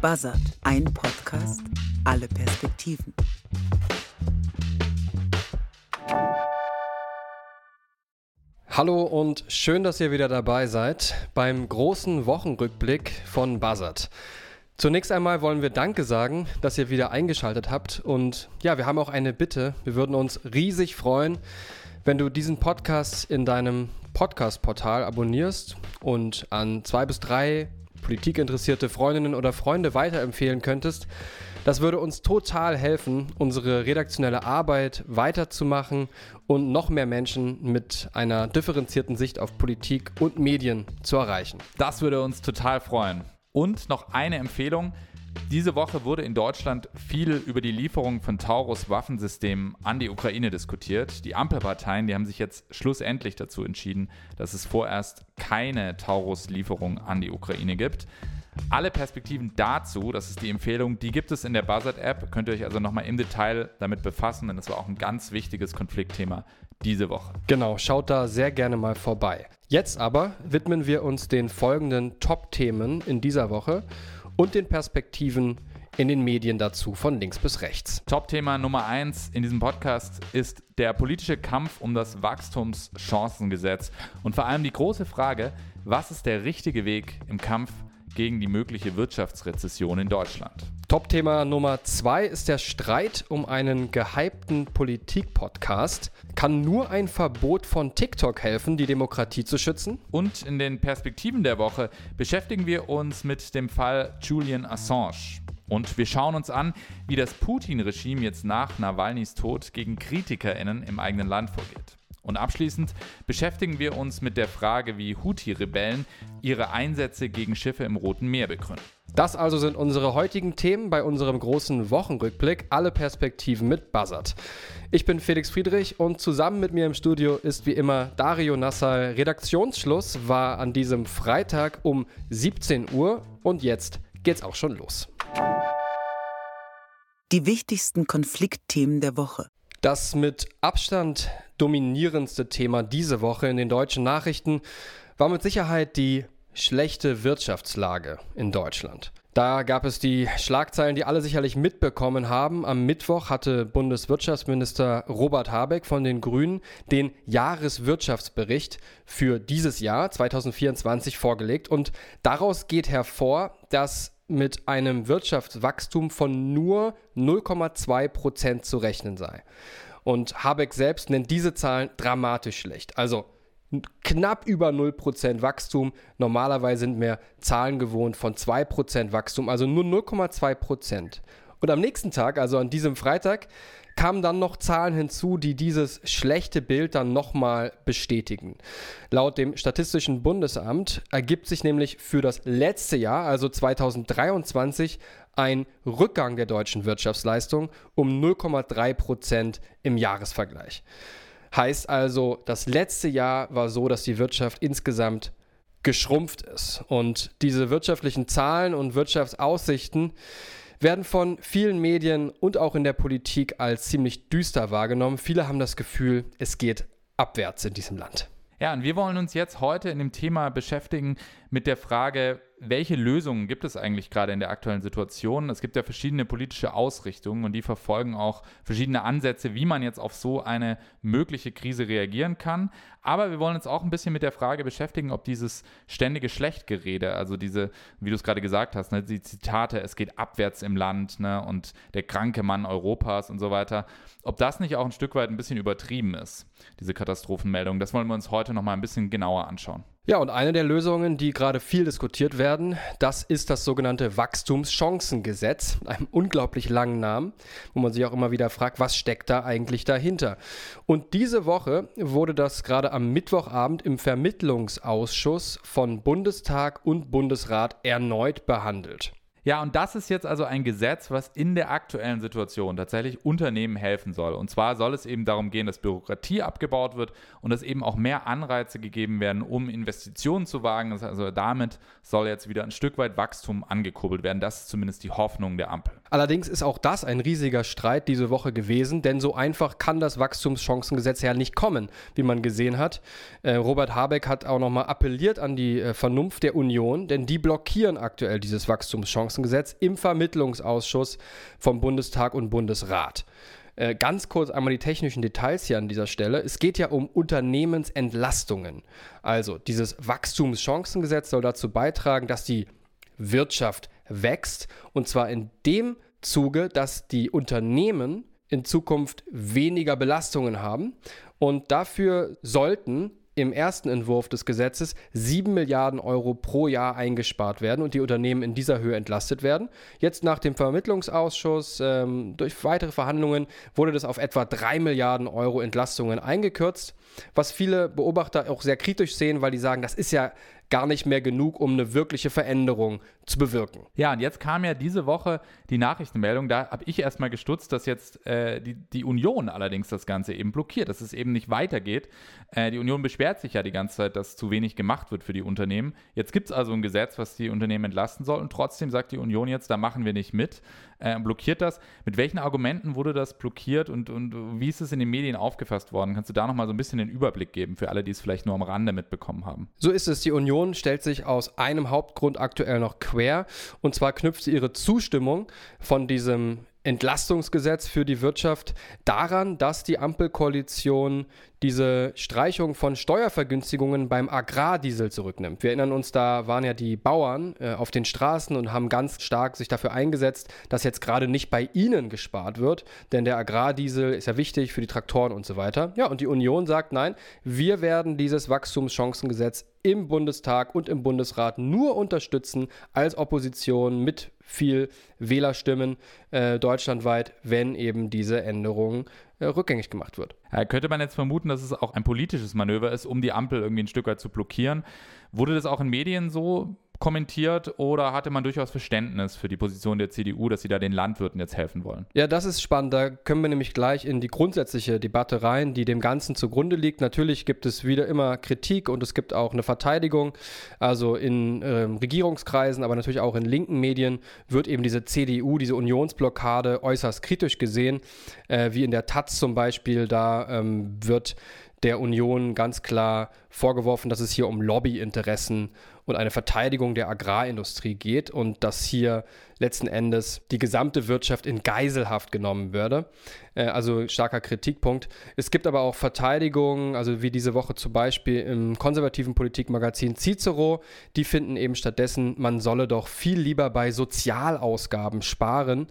Buzzard, ein Podcast, alle Perspektiven. Hallo und schön, dass ihr wieder dabei seid beim großen Wochenrückblick von Buzzard. Zunächst einmal wollen wir Danke sagen, dass ihr wieder eingeschaltet habt. Und ja, wir haben auch eine Bitte. Wir würden uns riesig freuen, wenn du diesen Podcast in deinem Podcast-Portal abonnierst und an zwei bis drei politikinteressierte Freundinnen oder Freunde weiterempfehlen könntest. Das würde uns total helfen, unsere redaktionelle Arbeit weiterzumachen und noch mehr Menschen mit einer differenzierten Sicht auf Politik und Medien zu erreichen. Das würde uns total freuen. Und noch eine Empfehlung. Diese Woche wurde in Deutschland viel über die Lieferung von Taurus-Waffensystemen an die Ukraine diskutiert. Die Ampelparteien, die haben sich jetzt schlussendlich dazu entschieden, dass es vorerst keine Taurus-Lieferung an die Ukraine gibt. Alle Perspektiven dazu, das ist die Empfehlung, die gibt es in der Buzzard-App. Könnt ihr euch also nochmal im Detail damit befassen, denn das war auch ein ganz wichtiges Konfliktthema diese Woche. Genau, schaut da sehr gerne mal vorbei. Jetzt aber widmen wir uns den folgenden Top-Themen in dieser Woche und den Perspektiven in den Medien dazu von links bis rechts. Top-Thema Nummer eins in diesem Podcast ist der politische Kampf um das Wachstumschancengesetz und vor allem die große Frage, was ist der richtige Weg im Kampf gegen die mögliche Wirtschaftsrezession in Deutschland? Top-Thema Nummer zwei ist der Streit um einen gehypten Politik-Podcast. Kann nur ein Verbot von TikTok helfen, die Demokratie zu schützen? Und in den Perspektiven der Woche beschäftigen wir uns mit dem Fall Julian Assange. Und wir schauen uns an, wie das Putin-Regime jetzt nach Nawalnys Tod gegen KritikerInnen im eigenen Land vorgeht. Und abschließend beschäftigen wir uns mit der Frage, wie Houthi-Rebellen ihre Einsätze gegen Schiffe im Roten Meer begründen. Das also sind unsere heutigen Themen bei unserem großen Wochenrückblick. Alle Perspektiven mit Buzzard. Ich bin Felix Friedrich und zusammen mit mir im Studio ist wie immer Dario Nassal. Redaktionsschluss war an diesem Freitag um 17 Uhr und jetzt geht's auch schon los. Die wichtigsten Konfliktthemen der Woche. Das mit Abstand dominierendste Thema diese Woche in den deutschen Nachrichten war mit Sicherheit die schlechte Wirtschaftslage in Deutschland. Da gab es die Schlagzeilen, die alle sicherlich mitbekommen haben. Am Mittwoch hatte Bundeswirtschaftsminister Robert Habeck von den Grünen den Jahreswirtschaftsbericht für dieses Jahr 2024 vorgelegt. Und daraus geht hervor, dass mit einem Wirtschaftswachstum von nur 0,2 Prozent zu rechnen sei. Und Habeck selbst nennt diese Zahlen dramatisch schlecht. Also knapp über 0% Wachstum. Normalerweise sind wir Zahlen gewohnt von 2% Wachstum, also nur 0,2%. Und am nächsten Tag, also an diesem Freitag, kamen dann noch Zahlen hinzu, die dieses schlechte Bild dann nochmal bestätigen. Laut dem Statistischen Bundesamt ergibt sich nämlich für das letzte Jahr, also 2023, ein Rückgang der deutschen Wirtschaftsleistung um 0,3 Prozent im Jahresvergleich. Heißt also, das letzte Jahr war so, dass die Wirtschaft insgesamt geschrumpft ist. Und diese wirtschaftlichen Zahlen und Wirtschaftsaussichten werden von vielen Medien und auch in der Politik als ziemlich düster wahrgenommen. Viele haben das Gefühl, es geht abwärts in diesem Land. Ja, und wir wollen uns jetzt heute in dem Thema beschäftigen mit der Frage, welche Lösungen gibt es eigentlich gerade in der aktuellen Situation? Es gibt ja verschiedene politische Ausrichtungen und die verfolgen auch verschiedene Ansätze, wie man jetzt auf so eine mögliche Krise reagieren kann. Aber wir wollen uns auch ein bisschen mit der Frage beschäftigen, ob dieses ständige Schlechtgerede, also diese, wie du es gerade gesagt hast, ne, die Zitate, es geht abwärts im Land ne, und der kranke Mann Europas und so weiter, ob das nicht auch ein Stück weit ein bisschen übertrieben ist, diese Katastrophenmeldung. Das wollen wir uns heute nochmal ein bisschen genauer anschauen. Ja, und eine der Lösungen, die gerade viel diskutiert werden, das ist das sogenannte Wachstumschancengesetz, einem unglaublich langen Namen, wo man sich auch immer wieder fragt, was steckt da eigentlich dahinter? Und diese Woche wurde das gerade am Mittwochabend im Vermittlungsausschuss von Bundestag und Bundesrat erneut behandelt. Ja, und das ist jetzt also ein Gesetz, was in der aktuellen Situation tatsächlich Unternehmen helfen soll. Und zwar soll es eben darum gehen, dass Bürokratie abgebaut wird und dass eben auch mehr Anreize gegeben werden, um Investitionen zu wagen. Also damit soll jetzt wieder ein Stück weit Wachstum angekurbelt werden. Das ist zumindest die Hoffnung der Ampel. Allerdings ist auch das ein riesiger Streit diese Woche gewesen, denn so einfach kann das Wachstumschancengesetz ja nicht kommen, wie man gesehen hat. Äh, Robert Habeck hat auch nochmal appelliert an die äh, Vernunft der Union, denn die blockieren aktuell dieses Wachstumschancengesetz im Vermittlungsausschuss vom Bundestag und Bundesrat. Äh, ganz kurz einmal die technischen Details hier an dieser Stelle. Es geht ja um Unternehmensentlastungen. Also dieses Wachstumschancengesetz soll dazu beitragen, dass die Wirtschaft wächst und zwar in dem Zuge, dass die Unternehmen in Zukunft weniger Belastungen haben und dafür sollten im ersten Entwurf des Gesetzes 7 Milliarden Euro pro Jahr eingespart werden und die Unternehmen in dieser Höhe entlastet werden. Jetzt nach dem Vermittlungsausschuss ähm, durch weitere Verhandlungen wurde das auf etwa 3 Milliarden Euro Entlastungen eingekürzt, was viele Beobachter auch sehr kritisch sehen, weil die sagen, das ist ja gar nicht mehr genug, um eine wirkliche Veränderung zu bewirken. Ja, und jetzt kam ja diese Woche die Nachrichtenmeldung, da habe ich erstmal gestutzt, dass jetzt äh, die, die Union allerdings das Ganze eben blockiert, dass es eben nicht weitergeht. Äh, die Union beschwert sich ja die ganze Zeit, dass zu wenig gemacht wird für die Unternehmen. Jetzt gibt es also ein Gesetz, was die Unternehmen entlasten soll und trotzdem sagt die Union jetzt, da machen wir nicht mit, äh, blockiert das. Mit welchen Argumenten wurde das blockiert und, und wie ist es in den Medien aufgefasst worden? Kannst du da nochmal so ein bisschen den Überblick geben für alle, die es vielleicht nur am Rande mitbekommen haben? So ist es. Die Union stellt sich aus einem Hauptgrund aktuell noch quer und zwar knüpft sie ihre Zustimmung von diesem Entlastungsgesetz für die Wirtschaft daran, dass die Ampelkoalition diese Streichung von Steuervergünstigungen beim Agrardiesel zurücknimmt. Wir erinnern uns, da waren ja die Bauern äh, auf den Straßen und haben ganz stark sich dafür eingesetzt, dass jetzt gerade nicht bei ihnen gespart wird, denn der Agrardiesel ist ja wichtig für die Traktoren und so weiter. Ja, und die Union sagt, nein, wir werden dieses Wachstumschancengesetz im Bundestag und im Bundesrat nur unterstützen als Opposition mit viel Wählerstimmen äh, deutschlandweit, wenn eben diese Änderung äh, rückgängig gemacht wird. Ja, könnte man jetzt vermuten, dass es auch ein politisches Manöver ist, um die Ampel irgendwie ein Stück weit zu blockieren. Wurde das auch in Medien so kommentiert oder hatte man durchaus Verständnis für die Position der CDU, dass sie da den Landwirten jetzt helfen wollen? Ja, das ist spannend. Da können wir nämlich gleich in die grundsätzliche Debatte rein, die dem Ganzen zugrunde liegt. Natürlich gibt es wieder immer Kritik und es gibt auch eine Verteidigung. Also in äh, Regierungskreisen, aber natürlich auch in linken Medien wird eben diese CDU, diese Unionsblockade äußerst kritisch gesehen, äh, wie in der Taz zum Beispiel. Da ähm, wird der Union ganz klar vorgeworfen, dass es hier um Lobbyinteressen und eine Verteidigung der Agrarindustrie geht und dass hier letzten Endes die gesamte Wirtschaft in Geiselhaft genommen würde. Äh, also starker Kritikpunkt. Es gibt aber auch Verteidigungen, also wie diese Woche zum Beispiel im konservativen Politikmagazin Cicero. Die finden eben stattdessen, man solle doch viel lieber bei Sozialausgaben sparen.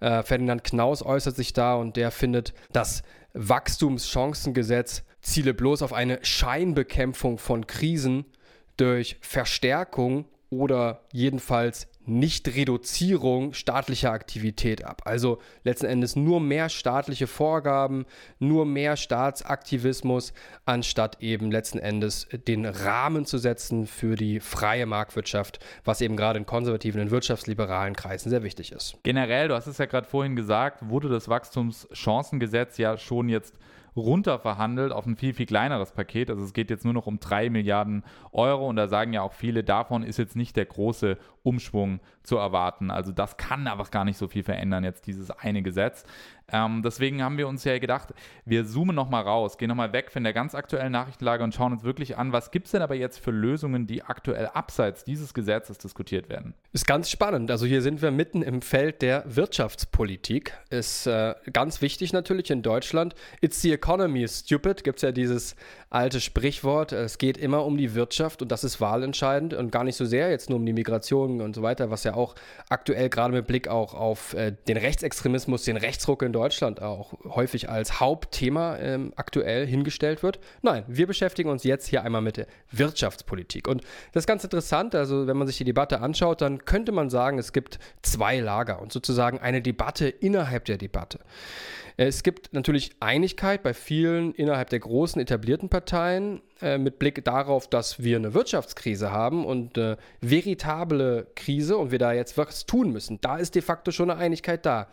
Äh, Ferdinand Knaus äußert sich da und der findet, das Wachstumschancengesetz ziele bloß auf eine Scheinbekämpfung von Krisen durch Verstärkung oder jedenfalls Nicht-Reduzierung staatlicher Aktivität ab. Also letzten Endes nur mehr staatliche Vorgaben, nur mehr Staatsaktivismus, anstatt eben letzten Endes den Rahmen zu setzen für die freie Marktwirtschaft, was eben gerade in konservativen und wirtschaftsliberalen Kreisen sehr wichtig ist. Generell, du hast es ja gerade vorhin gesagt, wurde das Wachstumschancengesetz ja schon jetzt runterverhandelt auf ein viel, viel kleineres Paket. Also es geht jetzt nur noch um drei Milliarden Euro und da sagen ja auch viele, davon ist jetzt nicht der große Umschwung zu erwarten. Also das kann aber gar nicht so viel verändern, jetzt dieses eine Gesetz. Ähm, deswegen haben wir uns ja gedacht, wir zoomen nochmal raus, gehen nochmal weg von der ganz aktuellen Nachrichtenlage und schauen uns wirklich an, was gibt es denn aber jetzt für Lösungen, die aktuell abseits dieses Gesetzes diskutiert werden. Ist ganz spannend. Also hier sind wir mitten im Feld der Wirtschaftspolitik. Ist äh, ganz wichtig natürlich in Deutschland. It's the economy stupid, gibt es ja dieses alte Sprichwort. Es geht immer um die Wirtschaft und das ist wahlentscheidend und gar nicht so sehr jetzt nur um die Migration und so weiter, was ja auch aktuell gerade mit Blick auch auf äh, den Rechtsextremismus, den Rechtsruck in Deutschland auch häufig als Hauptthema ähm, aktuell hingestellt wird. Nein, wir beschäftigen uns jetzt hier einmal mit der Wirtschaftspolitik. Und das ist ganz interessant. Also, wenn man sich die Debatte anschaut, dann könnte man sagen, es gibt zwei Lager und sozusagen eine Debatte innerhalb der Debatte. Es gibt natürlich Einigkeit bei vielen innerhalb der großen etablierten Parteien äh, mit Blick darauf, dass wir eine Wirtschaftskrise haben und eine veritable Krise und wir da jetzt was tun müssen. Da ist de facto schon eine Einigkeit da.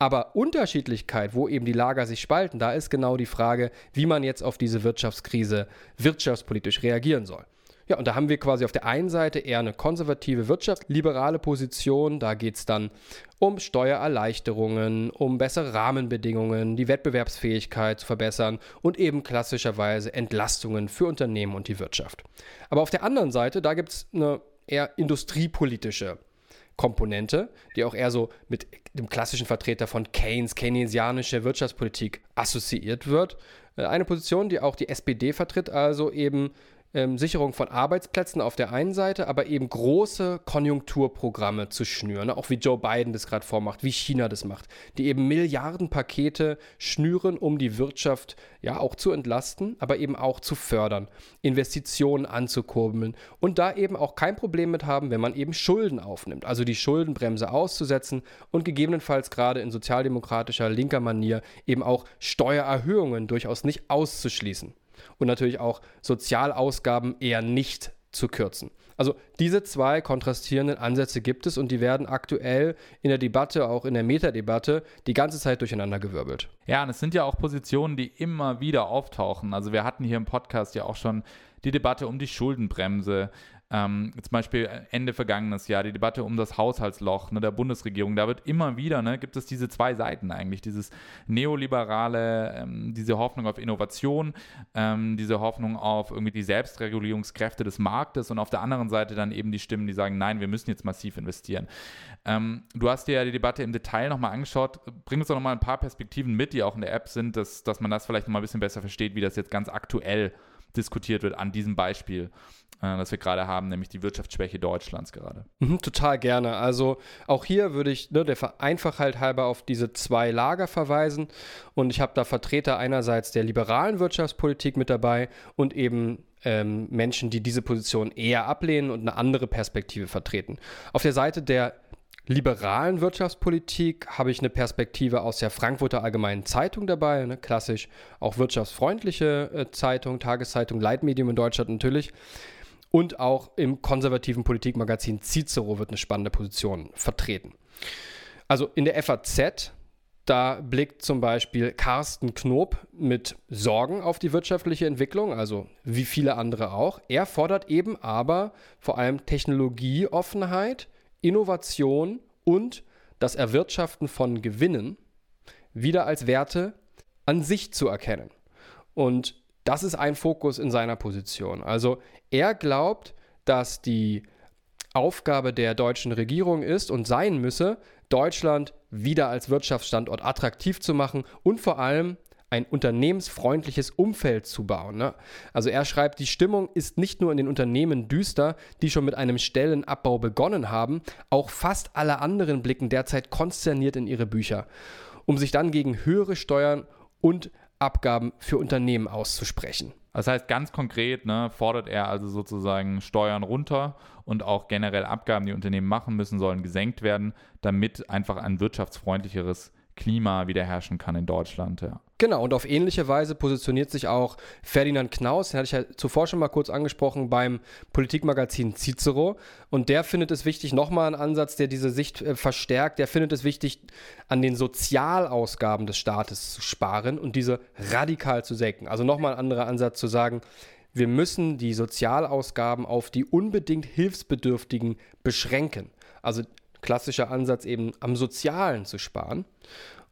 Aber Unterschiedlichkeit, wo eben die Lager sich spalten, da ist genau die Frage, wie man jetzt auf diese Wirtschaftskrise wirtschaftspolitisch reagieren soll. Ja, und da haben wir quasi auf der einen Seite eher eine konservative wirtschaftsliberale Position. Da geht es dann um Steuererleichterungen, um bessere Rahmenbedingungen, die Wettbewerbsfähigkeit zu verbessern und eben klassischerweise Entlastungen für Unternehmen und die Wirtschaft. Aber auf der anderen Seite, da gibt es eine eher industriepolitische Komponente, die auch eher so mit dem klassischen Vertreter von Keynes, keynesianische Wirtschaftspolitik assoziiert wird. Äh, eine Position, die auch die SPD vertritt, also eben ähm, Sicherung von Arbeitsplätzen auf der einen Seite, aber eben große Konjunkturprogramme zu schnüren, ne? auch wie Joe Biden das gerade vormacht, wie China das macht, die eben Milliardenpakete schnüren, um die Wirtschaft ja auch zu entlasten, aber eben auch zu fördern, Investitionen anzukurbeln und da eben auch kein Problem mit haben, wenn man eben Schulden aufnimmt, also die Schuldenbremse auszusetzen und gegebenenfalls gerade in sozialdemokratischer linker Manier eben auch Steuererhöhungen durchaus nicht auszuschließen und natürlich auch Sozialausgaben eher nicht zu kürzen. Also diese zwei kontrastierenden Ansätze gibt es und die werden aktuell in der Debatte, auch in der Metadebatte, die ganze Zeit durcheinandergewirbelt. Ja, und es sind ja auch Positionen, die immer wieder auftauchen. Also wir hatten hier im Podcast ja auch schon die Debatte um die Schuldenbremse, ähm, zum Beispiel Ende vergangenes Jahr, die Debatte um das Haushaltsloch ne, der Bundesregierung, da wird immer wieder, ne, gibt es diese zwei Seiten eigentlich, dieses neoliberale, ähm, diese Hoffnung auf Innovation, ähm, diese Hoffnung auf irgendwie die Selbstregulierungskräfte des Marktes und auf der anderen Seite dann eben die Stimmen, die sagen, nein, wir müssen jetzt massiv investieren. Ähm, du hast dir ja die Debatte im Detail nochmal angeschaut, bring uns doch nochmal ein paar Perspektiven mit, die auch in der App sind, dass, dass man das vielleicht nochmal ein bisschen besser versteht, wie das jetzt ganz aktuell diskutiert wird an diesem Beispiel. Äh, das wir gerade haben, nämlich die Wirtschaftsschwäche Deutschlands gerade. Mhm, total gerne. Also auch hier würde ich ne, der Vereinfachheit halber auf diese zwei Lager verweisen. Und ich habe da Vertreter einerseits der liberalen Wirtschaftspolitik mit dabei und eben ähm, Menschen, die diese Position eher ablehnen und eine andere Perspektive vertreten. Auf der Seite der liberalen Wirtschaftspolitik habe ich eine Perspektive aus der Frankfurter Allgemeinen Zeitung dabei, ne, klassisch auch wirtschaftsfreundliche äh, Zeitung, Tageszeitung, Leitmedium in Deutschland natürlich. Und auch im konservativen Politikmagazin Cicero wird eine spannende Position vertreten. Also in der FAZ, da blickt zum Beispiel Carsten Knob mit Sorgen auf die wirtschaftliche Entwicklung, also wie viele andere auch. Er fordert eben aber vor allem Technologieoffenheit, Innovation und das Erwirtschaften von Gewinnen wieder als Werte an sich zu erkennen. Und das ist ein Fokus in seiner Position. Also er glaubt, dass die Aufgabe der deutschen Regierung ist und sein müsse, Deutschland wieder als Wirtschaftsstandort attraktiv zu machen und vor allem ein unternehmensfreundliches Umfeld zu bauen. Ne? Also er schreibt, die Stimmung ist nicht nur in den Unternehmen düster, die schon mit einem Stellenabbau begonnen haben, auch fast alle anderen blicken derzeit konsterniert in ihre Bücher, um sich dann gegen höhere Steuern und Abgaben für Unternehmen auszusprechen. Das heißt, ganz konkret ne, fordert er also sozusagen Steuern runter und auch generell Abgaben, die Unternehmen machen müssen, sollen gesenkt werden, damit einfach ein wirtschaftsfreundlicheres Klima wieder herrschen kann in Deutschland. Ja. Genau, und auf ähnliche Weise positioniert sich auch Ferdinand Knaus, den hatte ich ja zuvor schon mal kurz angesprochen, beim Politikmagazin Cicero. Und der findet es wichtig, nochmal ein Ansatz, der diese Sicht äh, verstärkt, der findet es wichtig, an den Sozialausgaben des Staates zu sparen und diese radikal zu senken. Also nochmal ein anderer Ansatz zu sagen, wir müssen die Sozialausgaben auf die unbedingt Hilfsbedürftigen beschränken. Also klassischer Ansatz eben am Sozialen zu sparen.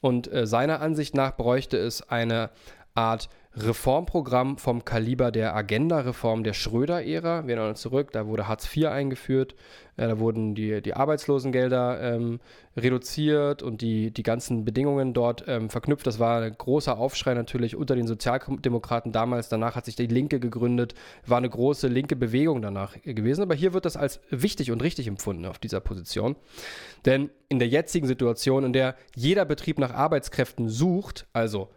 Und äh, seiner Ansicht nach bräuchte es eine Art Reformprogramm vom Kaliber der Agenda-Reform der Schröder-Ära. Wir erinnern uns zurück, da wurde Hartz IV eingeführt, äh, da wurden die, die Arbeitslosengelder ähm, reduziert und die, die ganzen Bedingungen dort ähm, verknüpft. Das war ein großer Aufschrei natürlich unter den Sozialdemokraten damals. Danach hat sich die Linke gegründet, war eine große linke Bewegung danach gewesen. Aber hier wird das als wichtig und richtig empfunden auf dieser Position. Denn in der jetzigen Situation, in der jeder Betrieb nach Arbeitskräften sucht, also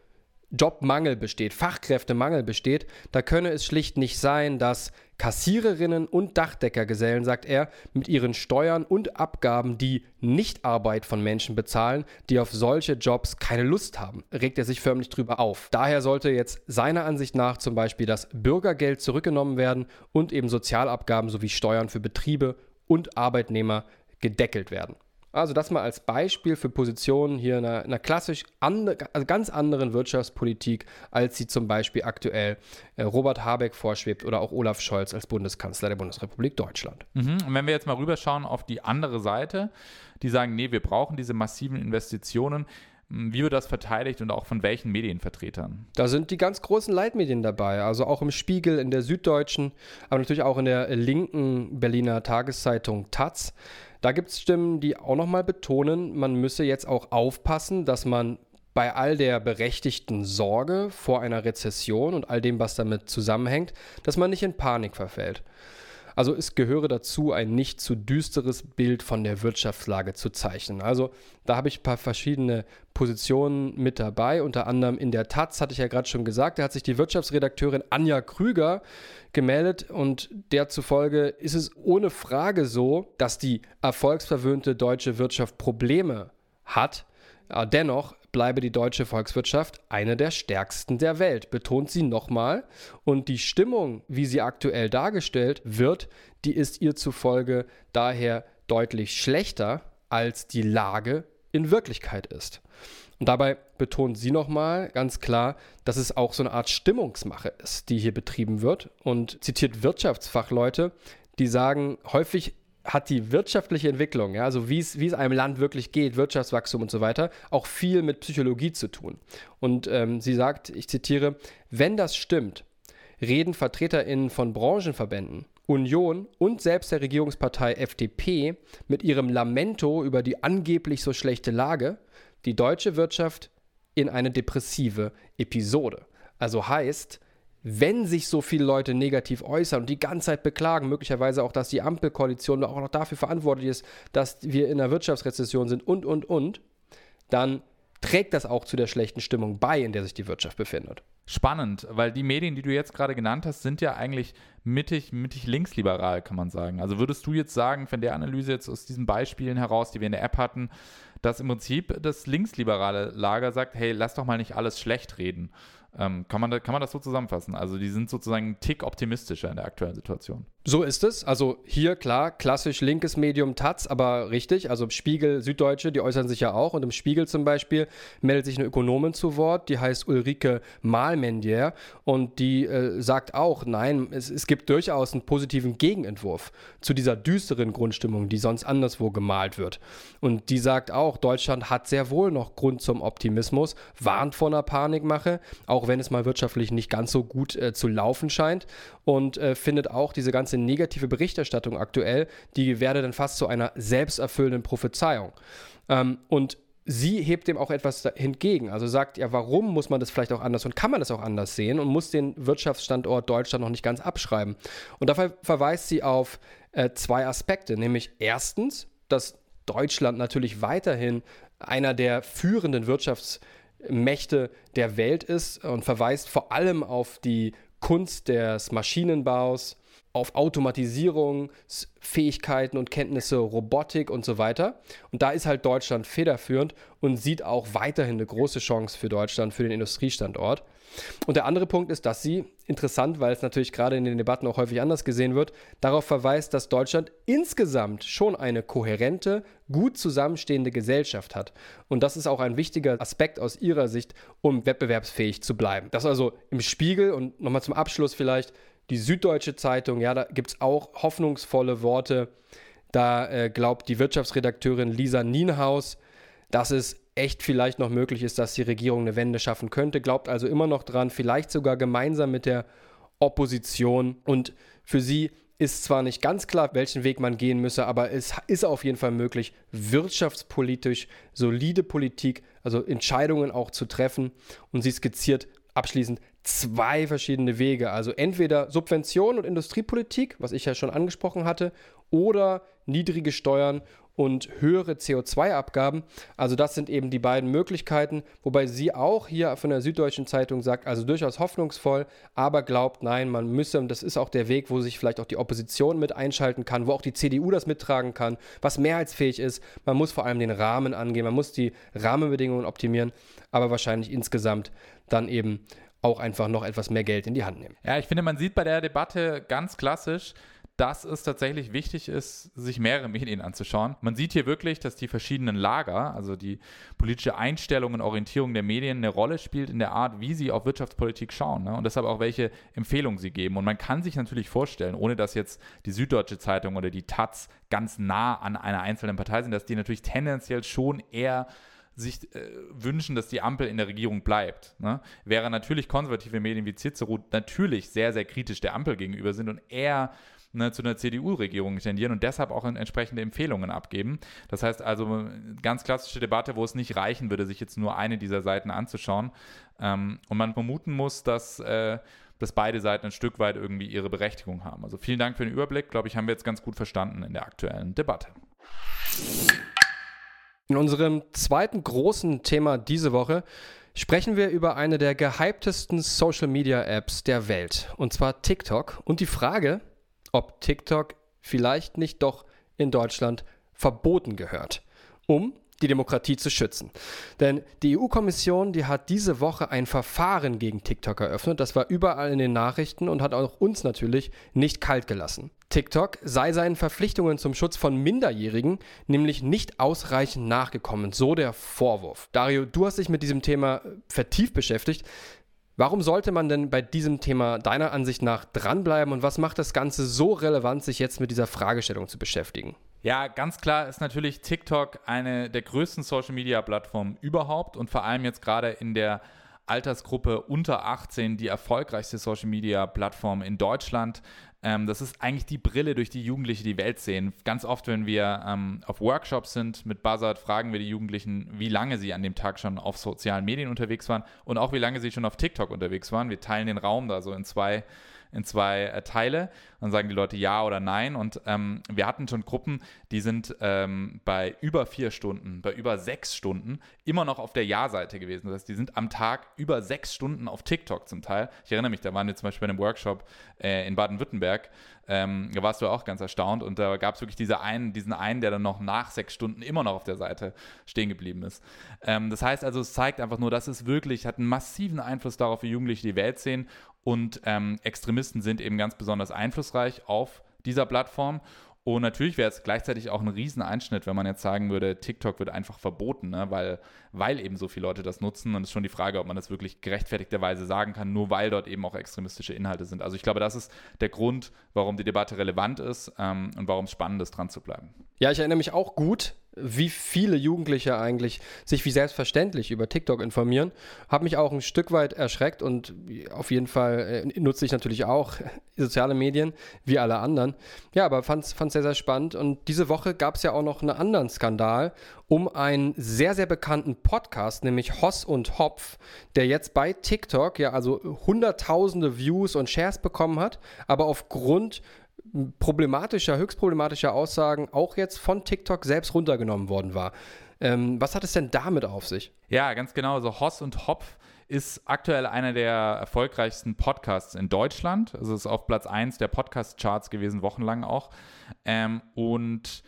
Jobmangel besteht, Fachkräftemangel besteht, da könne es schlicht nicht sein, dass Kassiererinnen und Dachdeckergesellen, sagt er, mit ihren Steuern und Abgaben die Nichtarbeit von Menschen bezahlen, die auf solche Jobs keine Lust haben. Regt er sich förmlich drüber auf. Daher sollte jetzt seiner Ansicht nach zum Beispiel das Bürgergeld zurückgenommen werden und eben Sozialabgaben sowie Steuern für Betriebe und Arbeitnehmer gedeckelt werden. Also das mal als Beispiel für Positionen hier in einer, einer klassisch andre, also ganz anderen Wirtschaftspolitik, als sie zum Beispiel aktuell äh, Robert Habeck vorschwebt oder auch Olaf Scholz als Bundeskanzler der Bundesrepublik Deutschland. Mhm. Und wenn wir jetzt mal rüberschauen auf die andere Seite, die sagen, nee, wir brauchen diese massiven Investitionen, wie wird das verteidigt und auch von welchen Medienvertretern? Da sind die ganz großen Leitmedien dabei, also auch im Spiegel, in der Süddeutschen, aber natürlich auch in der linken Berliner Tageszeitung Taz. Da gibt es Stimmen, die auch nochmal betonen, man müsse jetzt auch aufpassen, dass man bei all der berechtigten Sorge vor einer Rezession und all dem, was damit zusammenhängt, dass man nicht in Panik verfällt. Also es gehöre dazu, ein nicht zu düsteres Bild von der Wirtschaftslage zu zeichnen. Also da habe ich ein paar verschiedene Positionen mit dabei. Unter anderem in der Taz, hatte ich ja gerade schon gesagt, da hat sich die Wirtschaftsredakteurin Anja Krüger gemeldet und der zufolge ist es ohne Frage so, dass die erfolgsverwöhnte deutsche Wirtschaft Probleme hat. Dennoch bleibe die deutsche Volkswirtschaft eine der stärksten der Welt, betont sie nochmal. Und die Stimmung, wie sie aktuell dargestellt wird, die ist ihr zufolge daher deutlich schlechter, als die Lage in Wirklichkeit ist. Und dabei betont sie nochmal ganz klar, dass es auch so eine Art Stimmungsmache ist, die hier betrieben wird und zitiert Wirtschaftsfachleute, die sagen, häufig hat die wirtschaftliche Entwicklung, ja, also wie es, einem Land wirklich geht, Wirtschaftswachstum und so weiter, auch viel mit Psychologie zu tun. Und ähm, sie sagt, ich zitiere, wenn das stimmt, reden VertreterInnen von Branchenverbänden, Union und selbst der Regierungspartei FDP mit ihrem Lamento über die angeblich so schlechte Lage die deutsche Wirtschaft in eine depressive Episode. Also heißt, wenn sich so viele Leute negativ äußern und die ganze Zeit beklagen, möglicherweise auch, dass die Ampelkoalition auch noch dafür verantwortlich ist, dass wir in einer Wirtschaftsrezession sind und, und, und, dann trägt das auch zu der schlechten Stimmung bei, in der sich die Wirtschaft befindet. Spannend, weil die Medien, die du jetzt gerade genannt hast, sind ja eigentlich mittig, mittig linksliberal, kann man sagen. Also würdest du jetzt sagen, von der Analyse jetzt aus diesen Beispielen heraus, die wir in der App hatten, dass im Prinzip das linksliberale Lager sagt, hey, lass doch mal nicht alles schlecht reden ähm, kann, man, kann man das so zusammenfassen? Also die sind sozusagen einen Tick optimistischer in der aktuellen Situation. So ist es. Also hier klar, klassisch linkes Medium Taz, aber richtig. Also Spiegel, Süddeutsche, die äußern sich ja auch. Und im Spiegel zum Beispiel meldet sich eine Ökonomin zu Wort, die heißt Ulrike Mahlmendier. Und die äh, sagt auch, nein, es, es gibt durchaus einen positiven Gegenentwurf zu dieser düsteren Grundstimmung, die sonst anderswo gemalt wird. Und die sagt auch, Deutschland hat sehr wohl noch Grund zum Optimismus, warnt vor einer Panikmache. Auch auch wenn es mal wirtschaftlich nicht ganz so gut äh, zu laufen scheint. Und äh, findet auch diese ganze negative Berichterstattung aktuell, die werde dann fast zu einer selbsterfüllenden Prophezeiung. Ähm, und sie hebt dem auch etwas hingegen. Also sagt, ja, warum muss man das vielleicht auch anders und kann man das auch anders sehen und muss den Wirtschaftsstandort Deutschland noch nicht ganz abschreiben. Und dafür verweist sie auf äh, zwei Aspekte, nämlich erstens, dass Deutschland natürlich weiterhin einer der führenden Wirtschafts- Mächte der Welt ist und verweist vor allem auf die Kunst des Maschinenbaus, auf Automatisierungsfähigkeiten und Kenntnisse, Robotik und so weiter. Und da ist halt Deutschland federführend und sieht auch weiterhin eine große Chance für Deutschland, für den Industriestandort. Und der andere Punkt ist, dass sie, interessant, weil es natürlich gerade in den Debatten auch häufig anders gesehen wird, darauf verweist, dass Deutschland insgesamt schon eine kohärente, gut zusammenstehende Gesellschaft hat. Und das ist auch ein wichtiger Aspekt aus ihrer Sicht, um wettbewerbsfähig zu bleiben. Das also im Spiegel und nochmal zum Abschluss vielleicht die Süddeutsche Zeitung, ja, da gibt es auch hoffnungsvolle Worte. Da äh, glaubt die Wirtschaftsredakteurin Lisa Nienhaus, dass es echt vielleicht noch möglich ist, dass die Regierung eine Wende schaffen könnte, glaubt also immer noch dran, vielleicht sogar gemeinsam mit der Opposition. Und für sie ist zwar nicht ganz klar, welchen Weg man gehen müsse, aber es ist auf jeden Fall möglich, wirtschaftspolitisch solide Politik, also Entscheidungen auch zu treffen. Und sie skizziert abschließend zwei verschiedene Wege. Also entweder Subvention und Industriepolitik, was ich ja schon angesprochen hatte, oder niedrige Steuern und höhere CO2-Abgaben. Also das sind eben die beiden Möglichkeiten, wobei sie auch hier von der Süddeutschen Zeitung sagt, also durchaus hoffnungsvoll, aber glaubt, nein, man müsse, und das ist auch der Weg, wo sich vielleicht auch die Opposition mit einschalten kann, wo auch die CDU das mittragen kann, was mehrheitsfähig ist. Man muss vor allem den Rahmen angehen, man muss die Rahmenbedingungen optimieren, aber wahrscheinlich insgesamt dann eben auch einfach noch etwas mehr Geld in die Hand nehmen. Ja, ich finde, man sieht bei der Debatte ganz klassisch, dass es tatsächlich wichtig ist, sich mehrere Medien anzuschauen. Man sieht hier wirklich, dass die verschiedenen Lager, also die politische Einstellung und Orientierung der Medien eine Rolle spielt in der Art, wie sie auf Wirtschaftspolitik schauen ne? und deshalb auch welche Empfehlungen sie geben. Und man kann sich natürlich vorstellen, ohne dass jetzt die Süddeutsche Zeitung oder die Taz ganz nah an einer einzelnen Partei sind, dass die natürlich tendenziell schon eher sich äh, wünschen, dass die Ampel in der Regierung bleibt. Ne? Wäre natürlich konservative Medien wie Cicero natürlich sehr, sehr kritisch der Ampel gegenüber sind und eher ne, zu einer CDU-Regierung tendieren und deshalb auch entsprechende Empfehlungen abgeben. Das heißt also, ganz klassische Debatte, wo es nicht reichen würde, sich jetzt nur eine dieser Seiten anzuschauen. Ähm, und man vermuten muss, dass, äh, dass beide Seiten ein Stück weit irgendwie ihre Berechtigung haben. Also vielen Dank für den Überblick. Glaube ich, haben wir jetzt ganz gut verstanden in der aktuellen Debatte. In unserem zweiten großen Thema diese Woche sprechen wir über eine der gehyptesten Social Media Apps der Welt, und zwar TikTok. Und die Frage, ob TikTok vielleicht nicht doch in Deutschland verboten gehört, um die Demokratie zu schützen. Denn die EU-Kommission, die hat diese Woche ein Verfahren gegen TikTok eröffnet. Das war überall in den Nachrichten und hat auch uns natürlich nicht kalt gelassen. TikTok sei seinen Verpflichtungen zum Schutz von Minderjährigen nämlich nicht ausreichend nachgekommen, so der Vorwurf. Dario, du hast dich mit diesem Thema vertieft beschäftigt. Warum sollte man denn bei diesem Thema deiner Ansicht nach dranbleiben und was macht das Ganze so relevant, sich jetzt mit dieser Fragestellung zu beschäftigen? Ja, ganz klar ist natürlich TikTok eine der größten Social-Media-Plattformen überhaupt und vor allem jetzt gerade in der Altersgruppe unter 18 die erfolgreichste Social-Media-Plattform in Deutschland. Ähm, das ist eigentlich die Brille, durch die Jugendliche die Welt sehen. Ganz oft, wenn wir ähm, auf Workshops sind mit Buzzard, fragen wir die Jugendlichen, wie lange sie an dem Tag schon auf sozialen Medien unterwegs waren und auch wie lange sie schon auf TikTok unterwegs waren. Wir teilen den Raum da so in zwei in zwei äh, Teile. Dann sagen die Leute ja oder nein. Und ähm, wir hatten schon Gruppen, die sind ähm, bei über vier Stunden, bei über sechs Stunden immer noch auf der Ja-Seite gewesen. Das heißt, die sind am Tag über sechs Stunden auf TikTok zum Teil. Ich erinnere mich, da waren wir zum Beispiel bei einem Workshop äh, in Baden-Württemberg. Ähm, da warst du auch ganz erstaunt und da gab es wirklich diese einen, diesen einen, der dann noch nach sechs Stunden immer noch auf der Seite stehen geblieben ist. Ähm, das heißt also, es zeigt einfach nur, dass es wirklich hat einen massiven Einfluss darauf, wie Jugendliche die Welt sehen und ähm, Extremisten sind eben ganz besonders einflussreich auf dieser Plattform. Und natürlich wäre es gleichzeitig auch ein Rieseneinschnitt, wenn man jetzt sagen würde, TikTok wird einfach verboten, ne? weil, weil eben so viele Leute das nutzen. Und es ist schon die Frage, ob man das wirklich gerechtfertigterweise sagen kann, nur weil dort eben auch extremistische Inhalte sind. Also ich glaube, das ist der Grund, warum die Debatte relevant ist ähm, und warum es spannend ist, dran zu bleiben. Ja, ich erinnere mich auch gut wie viele Jugendliche eigentlich sich wie selbstverständlich über TikTok informieren. Habe mich auch ein Stück weit erschreckt und auf jeden Fall äh, nutze ich natürlich auch soziale Medien wie alle anderen. Ja, aber fand es sehr, sehr spannend. Und diese Woche gab es ja auch noch einen anderen Skandal um einen sehr, sehr bekannten Podcast, nämlich Hoss und Hopf, der jetzt bei TikTok ja also hunderttausende Views und Shares bekommen hat, aber aufgrund problematischer, höchst problematischer Aussagen auch jetzt von TikTok selbst runtergenommen worden war. Ähm, was hat es denn damit auf sich? Ja, ganz genau. Also Hoss und Hopf ist aktuell einer der erfolgreichsten Podcasts in Deutschland. Also ist auf Platz 1 der Podcast-Charts gewesen, wochenlang auch. Ähm, und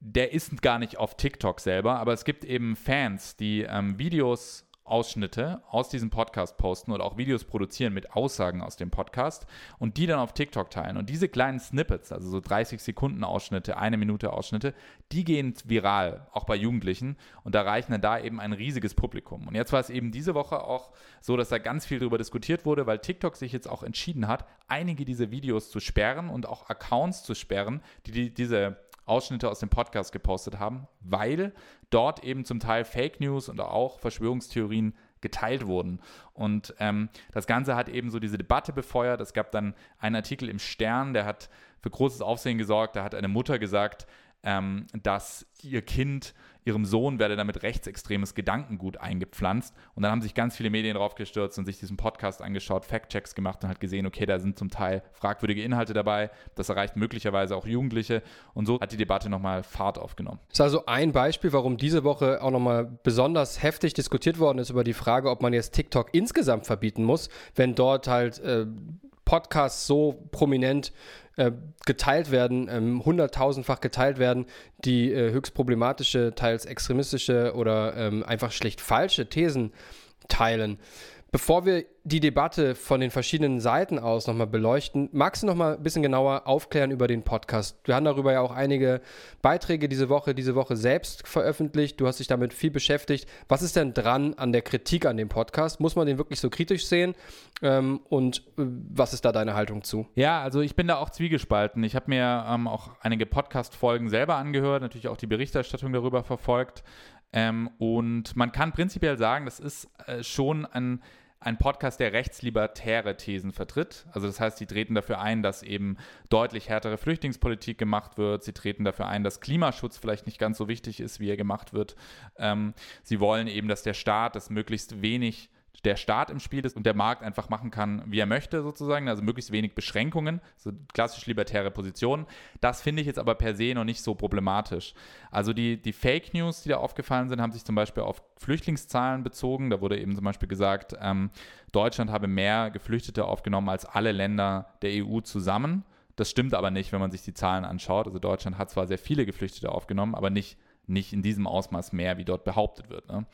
der ist gar nicht auf TikTok selber, aber es gibt eben Fans, die ähm, Videos Ausschnitte aus diesem Podcast posten oder auch Videos produzieren mit Aussagen aus dem Podcast und die dann auf TikTok teilen. Und diese kleinen Snippets, also so 30 Sekunden Ausschnitte, eine Minute Ausschnitte, die gehen viral, auch bei Jugendlichen und erreichen dann da eben ein riesiges Publikum. Und jetzt war es eben diese Woche auch so, dass da ganz viel darüber diskutiert wurde, weil TikTok sich jetzt auch entschieden hat, einige dieser Videos zu sperren und auch Accounts zu sperren, die, die diese Ausschnitte aus dem Podcast gepostet haben, weil dort eben zum Teil Fake News und auch Verschwörungstheorien geteilt wurden. Und ähm, das Ganze hat eben so diese Debatte befeuert. Es gab dann einen Artikel im Stern, der hat für großes Aufsehen gesorgt. Da hat eine Mutter gesagt, ähm, dass ihr Kind ihrem Sohn werde damit rechtsextremes Gedankengut eingepflanzt. Und dann haben sich ganz viele Medien drauf gestürzt und sich diesen Podcast angeschaut, Fact-Checks gemacht und hat gesehen, okay, da sind zum Teil fragwürdige Inhalte dabei. Das erreicht möglicherweise auch Jugendliche. Und so hat die Debatte nochmal Fahrt aufgenommen. Das ist also ein Beispiel, warum diese Woche auch nochmal besonders heftig diskutiert worden ist über die Frage, ob man jetzt TikTok insgesamt verbieten muss, wenn dort halt äh, Podcasts so prominent äh, geteilt werden, ähm, hunderttausendfach geteilt werden, die äh, höchst problematische, teils extremistische oder ähm, einfach schlicht falsche Thesen teilen. Bevor wir die Debatte von den verschiedenen Seiten aus nochmal beleuchten, magst du nochmal ein bisschen genauer aufklären über den Podcast? Wir haben darüber ja auch einige Beiträge diese Woche, diese Woche selbst veröffentlicht. Du hast dich damit viel beschäftigt. Was ist denn dran an der Kritik an dem Podcast? Muss man den wirklich so kritisch sehen? Ähm, und äh, was ist da deine Haltung zu? Ja, also ich bin da auch zwiegespalten. Ich habe mir ähm, auch einige Podcast-Folgen selber angehört, natürlich auch die Berichterstattung darüber verfolgt. Ähm, und man kann prinzipiell sagen, das ist äh, schon ein ein Podcast, der rechtslibertäre Thesen vertritt. Also das heißt, sie treten dafür ein, dass eben deutlich härtere Flüchtlingspolitik gemacht wird. Sie treten dafür ein, dass Klimaschutz vielleicht nicht ganz so wichtig ist, wie er gemacht wird. Ähm, sie wollen eben, dass der Staat das möglichst wenig der Staat im Spiel ist und der Markt einfach machen kann, wie er möchte, sozusagen, also möglichst wenig Beschränkungen, so klassisch libertäre Positionen. Das finde ich jetzt aber per se noch nicht so problematisch. Also die, die Fake News, die da aufgefallen sind, haben sich zum Beispiel auf Flüchtlingszahlen bezogen. Da wurde eben zum Beispiel gesagt, ähm, Deutschland habe mehr Geflüchtete aufgenommen als alle Länder der EU zusammen. Das stimmt aber nicht, wenn man sich die Zahlen anschaut. Also Deutschland hat zwar sehr viele Geflüchtete aufgenommen, aber nicht nicht in diesem Ausmaß mehr, wie dort behauptet wird. Ne?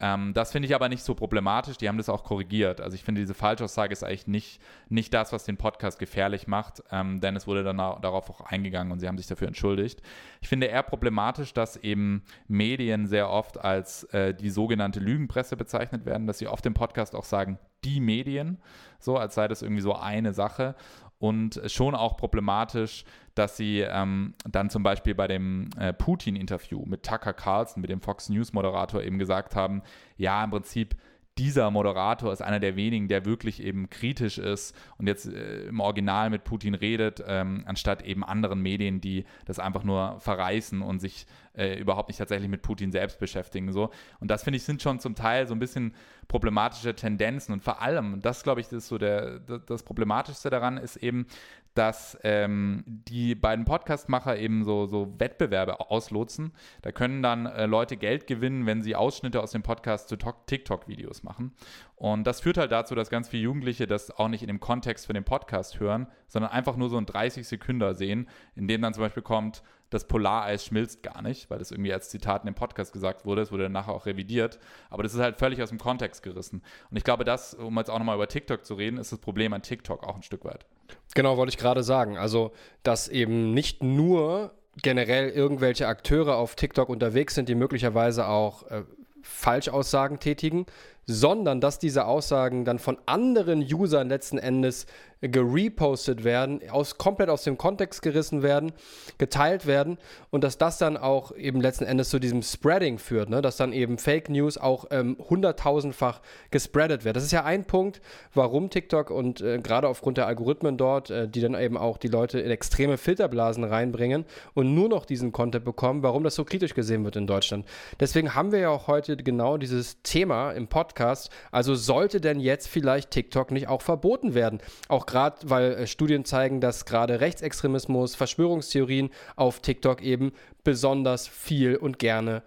Ähm, das finde ich aber nicht so problematisch. Die haben das auch korrigiert. Also ich finde, diese Falschaussage ist eigentlich nicht, nicht das, was den Podcast gefährlich macht, ähm, denn es wurde dann darauf auch eingegangen und sie haben sich dafür entschuldigt. Ich finde eher problematisch, dass eben Medien sehr oft als äh, die sogenannte Lügenpresse bezeichnet werden, dass sie oft im Podcast auch sagen, die Medien, so als sei das irgendwie so eine Sache und schon auch problematisch, dass sie ähm, dann zum Beispiel bei dem äh, Putin-Interview mit Tucker Carlson, mit dem Fox News-Moderator, eben gesagt haben, ja, im Prinzip dieser Moderator ist einer der wenigen, der wirklich eben kritisch ist und jetzt äh, im Original mit Putin redet, ähm, anstatt eben anderen Medien, die das einfach nur verreißen und sich äh, überhaupt nicht tatsächlich mit Putin selbst beschäftigen. So. Und das finde ich sind schon zum Teil so ein bisschen problematische Tendenzen und vor allem, das glaube ich, ist so der, das Problematischste daran ist eben, dass ähm, die beiden Podcastmacher eben so, so Wettbewerbe auslotsen. Da können dann äh, Leute Geld gewinnen, wenn sie Ausschnitte aus dem Podcast zu TikTok-Videos machen. Und das führt halt dazu, dass ganz viele Jugendliche das auch nicht in dem Kontext für den Podcast hören, sondern einfach nur so ein 30 Sekunden sehen, in dem dann zum Beispiel kommt, das Polareis schmilzt gar nicht, weil das irgendwie als Zitat in dem Podcast gesagt wurde. Es wurde dann nachher auch revidiert. Aber das ist halt völlig aus dem Kontext gerissen. Und ich glaube, das, um jetzt auch nochmal über TikTok zu reden, ist das Problem an TikTok auch ein Stück weit. Genau, wollte ich gerade sagen. Also, dass eben nicht nur generell irgendwelche Akteure auf TikTok unterwegs sind, die möglicherweise auch äh, Falschaussagen tätigen, sondern dass diese Aussagen dann von anderen Usern letzten Endes gerepostet werden, aus, komplett aus dem Kontext gerissen werden, geteilt werden und dass das dann auch eben letzten Endes zu diesem Spreading führt, ne? dass dann eben Fake News auch ähm, hunderttausendfach gespreadet wird. Das ist ja ein Punkt, warum TikTok und äh, gerade aufgrund der Algorithmen dort, äh, die dann eben auch die Leute in extreme Filterblasen reinbringen und nur noch diesen Content bekommen, warum das so kritisch gesehen wird in Deutschland. Deswegen haben wir ja auch heute genau dieses Thema im Podcast. Also sollte denn jetzt vielleicht TikTok nicht auch verboten werden? Auch gerade weil äh, Studien zeigen, dass gerade Rechtsextremismus, Verschwörungstheorien auf TikTok eben besonders viel und gerne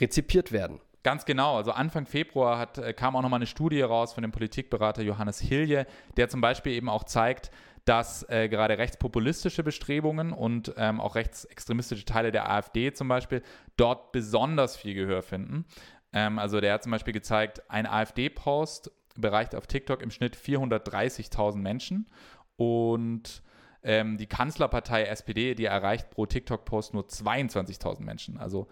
rezipiert werden. Ganz genau. Also Anfang Februar hat, äh, kam auch nochmal eine Studie raus von dem Politikberater Johannes Hilje, der zum Beispiel eben auch zeigt, dass äh, gerade rechtspopulistische Bestrebungen und ähm, auch rechtsextremistische Teile der AfD zum Beispiel dort besonders viel Gehör finden. Ähm, also der hat zum Beispiel gezeigt, ein AfD-Post bereicht auf TikTok im Schnitt 430.000 Menschen und ähm, die Kanzlerpartei SPD, die erreicht pro TikTok-Post nur 22.000 Menschen. Also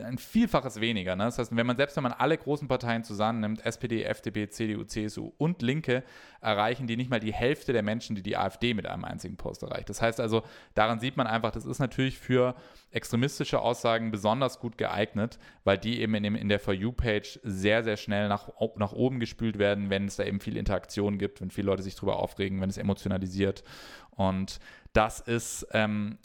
ein Vielfaches weniger. Ne? Das heißt, wenn man selbst wenn man alle großen Parteien zusammennimmt, SPD, FDP, CDU, CSU und Linke, erreichen die nicht mal die Hälfte der Menschen, die die AfD mit einem einzigen Post erreicht. Das heißt also, daran sieht man einfach, das ist natürlich für extremistische Aussagen besonders gut geeignet, weil die eben in, dem, in der For You-Page sehr, sehr schnell nach, nach oben gespült werden, wenn es da eben viel Interaktion gibt, wenn viele Leute sich darüber aufregen, wenn es emotionalisiert. Und das ist ähm,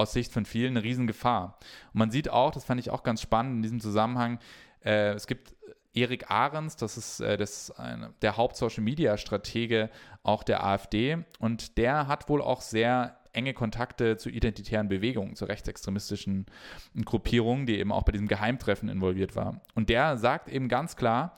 aus Sicht von vielen eine Riesengefahr. Und man sieht auch, das fand ich auch ganz spannend in diesem Zusammenhang, äh, es gibt Erik Ahrens, das ist, äh, das eine, der Haupt-Social-Media-Stratege auch der AfD und der hat wohl auch sehr enge Kontakte zu identitären Bewegungen, zu rechtsextremistischen Gruppierungen, die eben auch bei diesem Geheimtreffen involviert war. Und der sagt eben ganz klar,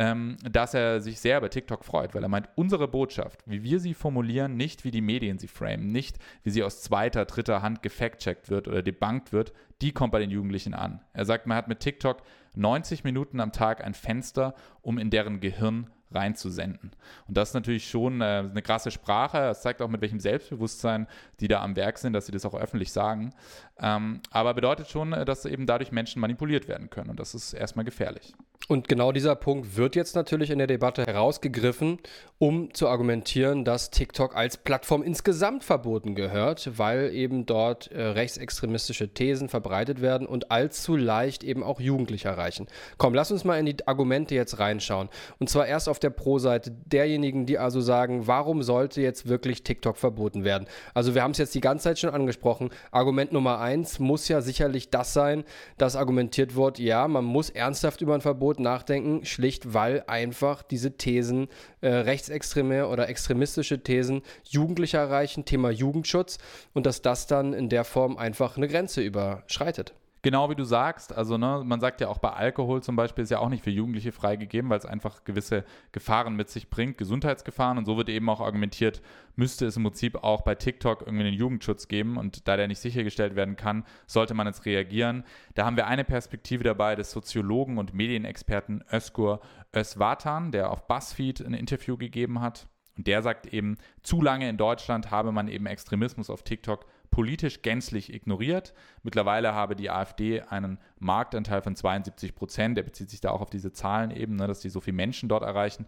ähm, dass er sich sehr über TikTok freut, weil er meint, unsere Botschaft, wie wir sie formulieren, nicht wie die Medien sie framen, nicht wie sie aus zweiter, dritter Hand gefact-checkt wird oder debunked wird, die kommt bei den Jugendlichen an. Er sagt, man hat mit TikTok 90 Minuten am Tag ein Fenster, um in deren Gehirn reinzusenden. Und das ist natürlich schon äh, eine krasse Sprache. Das zeigt auch, mit welchem Selbstbewusstsein die da am Werk sind, dass sie das auch öffentlich sagen. Ähm, aber bedeutet schon, äh, dass eben dadurch Menschen manipuliert werden können. Und das ist erstmal gefährlich. Und genau dieser Punkt wird jetzt natürlich in der Debatte herausgegriffen, um zu argumentieren, dass TikTok als Plattform insgesamt verboten gehört, weil eben dort äh, rechtsextremistische Thesen verbreitet werden und allzu leicht eben auch Jugendliche erreichen. Komm, lass uns mal in die Argumente jetzt reinschauen. Und zwar erst auf der Pro-Seite derjenigen, die also sagen, warum sollte jetzt wirklich TikTok verboten werden? Also wir haben es jetzt die ganze Zeit schon angesprochen. Argument Nummer eins muss ja sicherlich das sein, dass argumentiert wird, ja, man muss ernsthaft über ein Verbot nachdenken, schlicht weil einfach diese Thesen, äh, rechtsextreme oder extremistische Thesen, Jugendliche erreichen, Thema Jugendschutz und dass das dann in der Form einfach eine Grenze überschreitet. Genau wie du sagst, also ne, man sagt ja auch bei Alkohol zum Beispiel ist ja auch nicht für Jugendliche freigegeben, weil es einfach gewisse Gefahren mit sich bringt, Gesundheitsgefahren. Und so wird eben auch argumentiert, müsste es im Prinzip auch bei TikTok irgendwie einen Jugendschutz geben. Und da der nicht sichergestellt werden kann, sollte man jetzt reagieren. Da haben wir eine Perspektive dabei des Soziologen und Medienexperten Özgur Özvatan, der auf BuzzFeed ein Interview gegeben hat. Und der sagt eben, zu lange in Deutschland habe man eben Extremismus auf TikTok politisch gänzlich ignoriert. Mittlerweile habe die AfD einen Marktanteil von 72 Prozent. Der bezieht sich da auch auf diese Zahlen eben, ne, dass die so viele Menschen dort erreichen.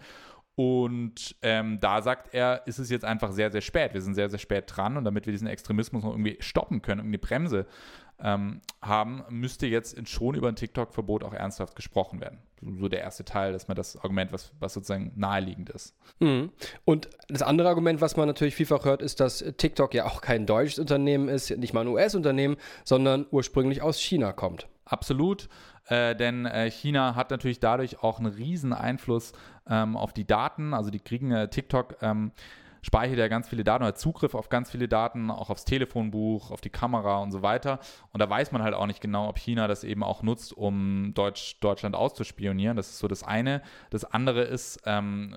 Und ähm, da sagt er, ist es jetzt einfach sehr, sehr spät. Wir sind sehr, sehr spät dran und damit wir diesen Extremismus noch irgendwie stoppen können, irgendwie Bremse ähm, haben, müsste jetzt schon über ein TikTok-Verbot auch ernsthaft gesprochen werden. So der erste Teil, dass man das Argument, was, was sozusagen naheliegend ist. Mhm. Und das andere Argument, was man natürlich vielfach hört, ist, dass TikTok ja auch kein deutsches Unternehmen ist, nicht mal ein US-Unternehmen, sondern ursprünglich aus China kommt. Absolut. Äh, denn äh, China hat natürlich dadurch auch einen riesen Einfluss ähm, auf die Daten. Also die kriegen äh, TikTok ähm, speichert ja ganz viele Daten, hat Zugriff auf ganz viele Daten, auch aufs Telefonbuch, auf die Kamera und so weiter. Und da weiß man halt auch nicht genau, ob China das eben auch nutzt, um Deutsch, Deutschland auszuspionieren. Das ist so das eine. Das andere ist, ähm,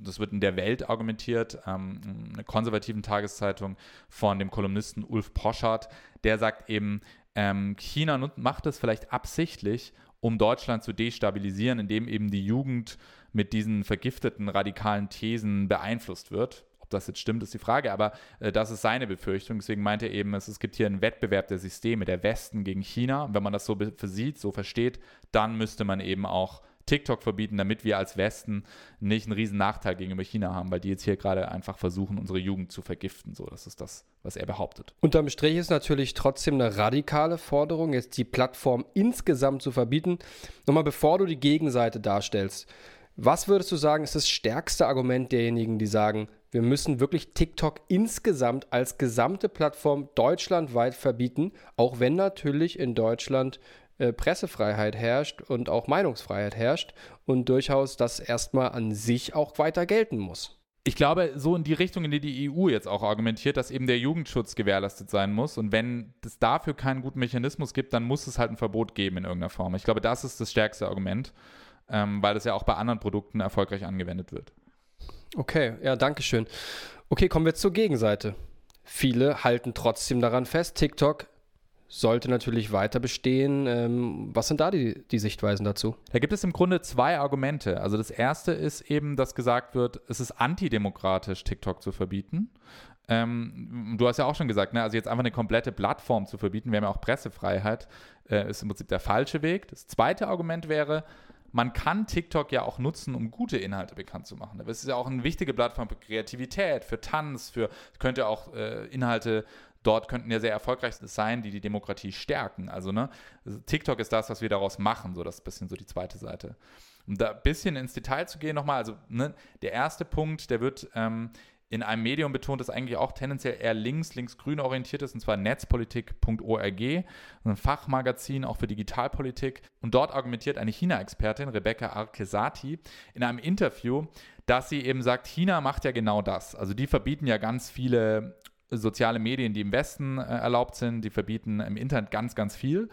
das wird in der Welt argumentiert, ähm, eine konservativen Tageszeitung von dem Kolumnisten Ulf Poschardt, der sagt eben, ähm, China macht es vielleicht absichtlich, um Deutschland zu destabilisieren, indem eben die Jugend mit diesen vergifteten radikalen Thesen beeinflusst wird. Ob das jetzt stimmt, ist die Frage, aber äh, das ist seine Befürchtung. Deswegen meinte er eben, es, es gibt hier einen Wettbewerb der Systeme, der Westen gegen China. Und wenn man das so versieht, so versteht, dann müsste man eben auch TikTok verbieten, damit wir als Westen nicht einen riesen Nachteil gegenüber China haben, weil die jetzt hier gerade einfach versuchen, unsere Jugend zu vergiften. So, das ist das, was er behauptet. Unterm Strich ist natürlich trotzdem eine radikale Forderung, jetzt die Plattform insgesamt zu verbieten. Nochmal, bevor du die Gegenseite darstellst, was würdest du sagen, ist das stärkste Argument derjenigen, die sagen, wir müssen wirklich TikTok insgesamt als gesamte Plattform deutschlandweit verbieten, auch wenn natürlich in Deutschland äh, Pressefreiheit herrscht und auch Meinungsfreiheit herrscht und durchaus das erstmal an sich auch weiter gelten muss. Ich glaube, so in die Richtung, in die die EU jetzt auch argumentiert, dass eben der Jugendschutz gewährleistet sein muss. Und wenn es dafür keinen guten Mechanismus gibt, dann muss es halt ein Verbot geben in irgendeiner Form. Ich glaube, das ist das stärkste Argument ähm, weil das ja auch bei anderen Produkten erfolgreich angewendet wird. Okay, ja, danke schön. Okay, kommen wir zur Gegenseite. Viele halten trotzdem daran fest, TikTok sollte natürlich weiter bestehen. Ähm, was sind da die, die Sichtweisen dazu? Da gibt es im Grunde zwei Argumente. Also das erste ist eben, dass gesagt wird, es ist antidemokratisch, TikTok zu verbieten. Ähm, du hast ja auch schon gesagt, ne, also jetzt einfach eine komplette Plattform zu verbieten, wir haben ja auch Pressefreiheit, äh, ist im Prinzip der falsche Weg. Das zweite Argument wäre, man kann TikTok ja auch nutzen, um gute Inhalte bekannt zu machen. Das ist ja auch eine wichtige Plattform für Kreativität, für Tanz, für könnte auch äh, Inhalte dort könnten ja sehr erfolgreich sein, die die Demokratie stärken. Also ne, TikTok ist das, was wir daraus machen, so das ist ein bisschen so die zweite Seite. Um da ein bisschen ins Detail zu gehen nochmal, also ne, der erste Punkt, der wird ähm, in einem Medium betont, das eigentlich auch tendenziell eher links, links-grün orientiert ist, und zwar netzpolitik.org, ein Fachmagazin auch für Digitalpolitik. Und dort argumentiert eine China-Expertin, Rebecca Arcesati, in einem Interview, dass sie eben sagt, China macht ja genau das. Also die verbieten ja ganz viele soziale Medien, die im Westen äh, erlaubt sind, die verbieten im Internet ganz, ganz viel.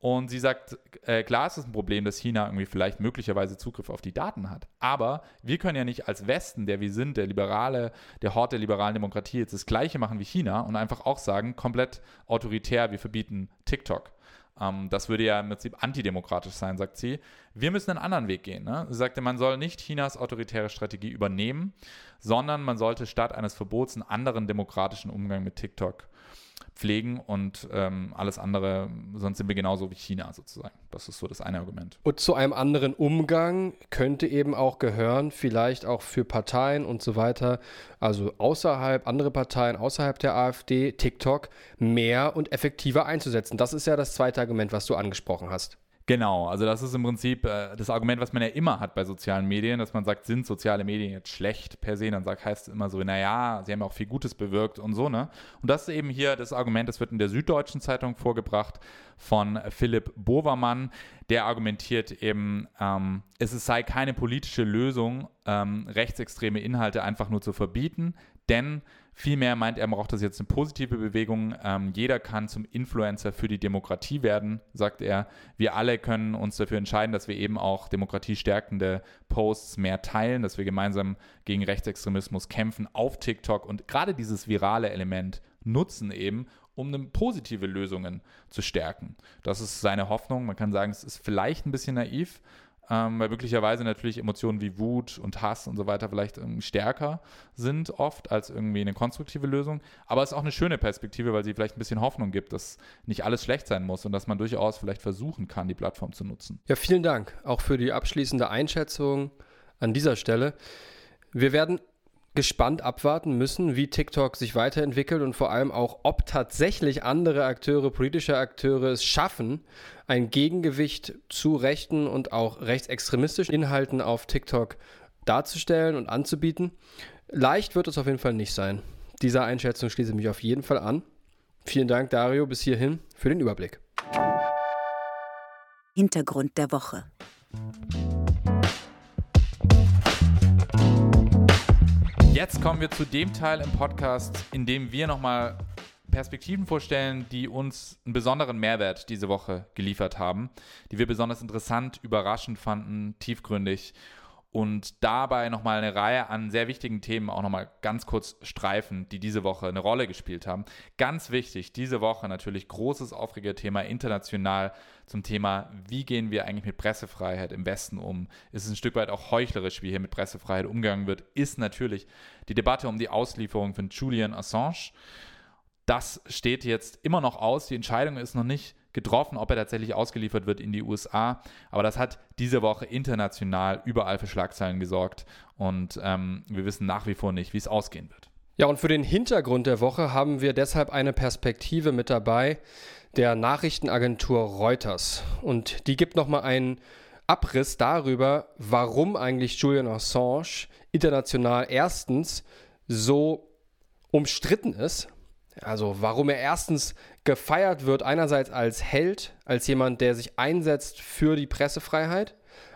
Und sie sagt, äh, klar ist es ein Problem, dass China irgendwie vielleicht möglicherweise Zugriff auf die Daten hat. Aber wir können ja nicht als Westen, der wir sind, der liberale, der Hort der liberalen Demokratie, jetzt das Gleiche machen wie China und einfach auch sagen, komplett autoritär, wir verbieten TikTok. Ähm, das würde ja im Prinzip antidemokratisch sein, sagt sie. Wir müssen einen anderen Weg gehen. Ne? Sie sagte, man soll nicht Chinas autoritäre Strategie übernehmen, sondern man sollte statt eines Verbots einen anderen demokratischen Umgang mit TikTok pflegen und ähm, alles andere, sonst sind wir genauso wie China sozusagen. Das ist so das eine Argument. Und zu einem anderen Umgang könnte eben auch gehören, vielleicht auch für Parteien und so weiter, also außerhalb, andere Parteien außerhalb der AfD, TikTok, mehr und effektiver einzusetzen. Das ist ja das zweite Argument, was du angesprochen hast. Genau, also das ist im Prinzip äh, das Argument, was man ja immer hat bei sozialen Medien, dass man sagt, sind soziale Medien jetzt schlecht per se? Dann sagt, heißt es immer so, naja, sie haben auch viel Gutes bewirkt und so, ne? Und das ist eben hier das Argument, das wird in der Süddeutschen Zeitung vorgebracht von Philipp Bovermann. Der argumentiert eben, ähm, es sei keine politische Lösung, ähm, rechtsextreme Inhalte einfach nur zu verbieten, denn Vielmehr meint er, braucht das jetzt eine positive Bewegung. Ähm, jeder kann zum Influencer für die Demokratie werden, sagt er. Wir alle können uns dafür entscheiden, dass wir eben auch demokratiestärkende Posts mehr teilen, dass wir gemeinsam gegen Rechtsextremismus kämpfen auf TikTok und gerade dieses virale Element nutzen eben, um positive Lösungen zu stärken. Das ist seine Hoffnung. Man kann sagen, es ist vielleicht ein bisschen naiv, ähm, weil möglicherweise natürlich Emotionen wie Wut und Hass und so weiter vielleicht stärker sind oft als irgendwie eine konstruktive Lösung. Aber es ist auch eine schöne Perspektive, weil sie vielleicht ein bisschen Hoffnung gibt, dass nicht alles schlecht sein muss und dass man durchaus vielleicht versuchen kann, die Plattform zu nutzen. Ja, vielen Dank auch für die abschließende Einschätzung an dieser Stelle. Wir werden gespannt abwarten müssen, wie TikTok sich weiterentwickelt und vor allem auch, ob tatsächlich andere Akteure, politische Akteure es schaffen, ein Gegengewicht zu rechten und auch rechtsextremistischen Inhalten auf TikTok darzustellen und anzubieten. Leicht wird es auf jeden Fall nicht sein. Dieser Einschätzung schließe ich mich auf jeden Fall an. Vielen Dank, Dario, bis hierhin für den Überblick. Hintergrund der Woche. Jetzt kommen wir zu dem Teil im Podcast, in dem wir nochmal Perspektiven vorstellen, die uns einen besonderen Mehrwert diese Woche geliefert haben, die wir besonders interessant, überraschend fanden, tiefgründig und dabei nochmal eine Reihe an sehr wichtigen Themen auch nochmal ganz kurz streifen, die diese Woche eine Rolle gespielt haben. Ganz wichtig, diese Woche natürlich großes Aufregerthema international zum Thema, wie gehen wir eigentlich mit Pressefreiheit im Westen um? Ist es ein Stück weit auch heuchlerisch, wie hier mit Pressefreiheit umgegangen wird, ist natürlich die Debatte um die Auslieferung von Julian Assange. Das steht jetzt immer noch aus. Die Entscheidung ist noch nicht getroffen, ob er tatsächlich ausgeliefert wird in die USA. Aber das hat diese Woche international überall für Schlagzeilen gesorgt. Und ähm, wir wissen nach wie vor nicht, wie es ausgehen wird. Ja, und für den Hintergrund der Woche haben wir deshalb eine Perspektive mit dabei der Nachrichtenagentur Reuters. Und die gibt nochmal einen Abriss darüber, warum eigentlich Julian Assange international erstens so umstritten ist also warum er erstens gefeiert wird, einerseits als Held, als jemand, der sich einsetzt für die Pressefreiheit,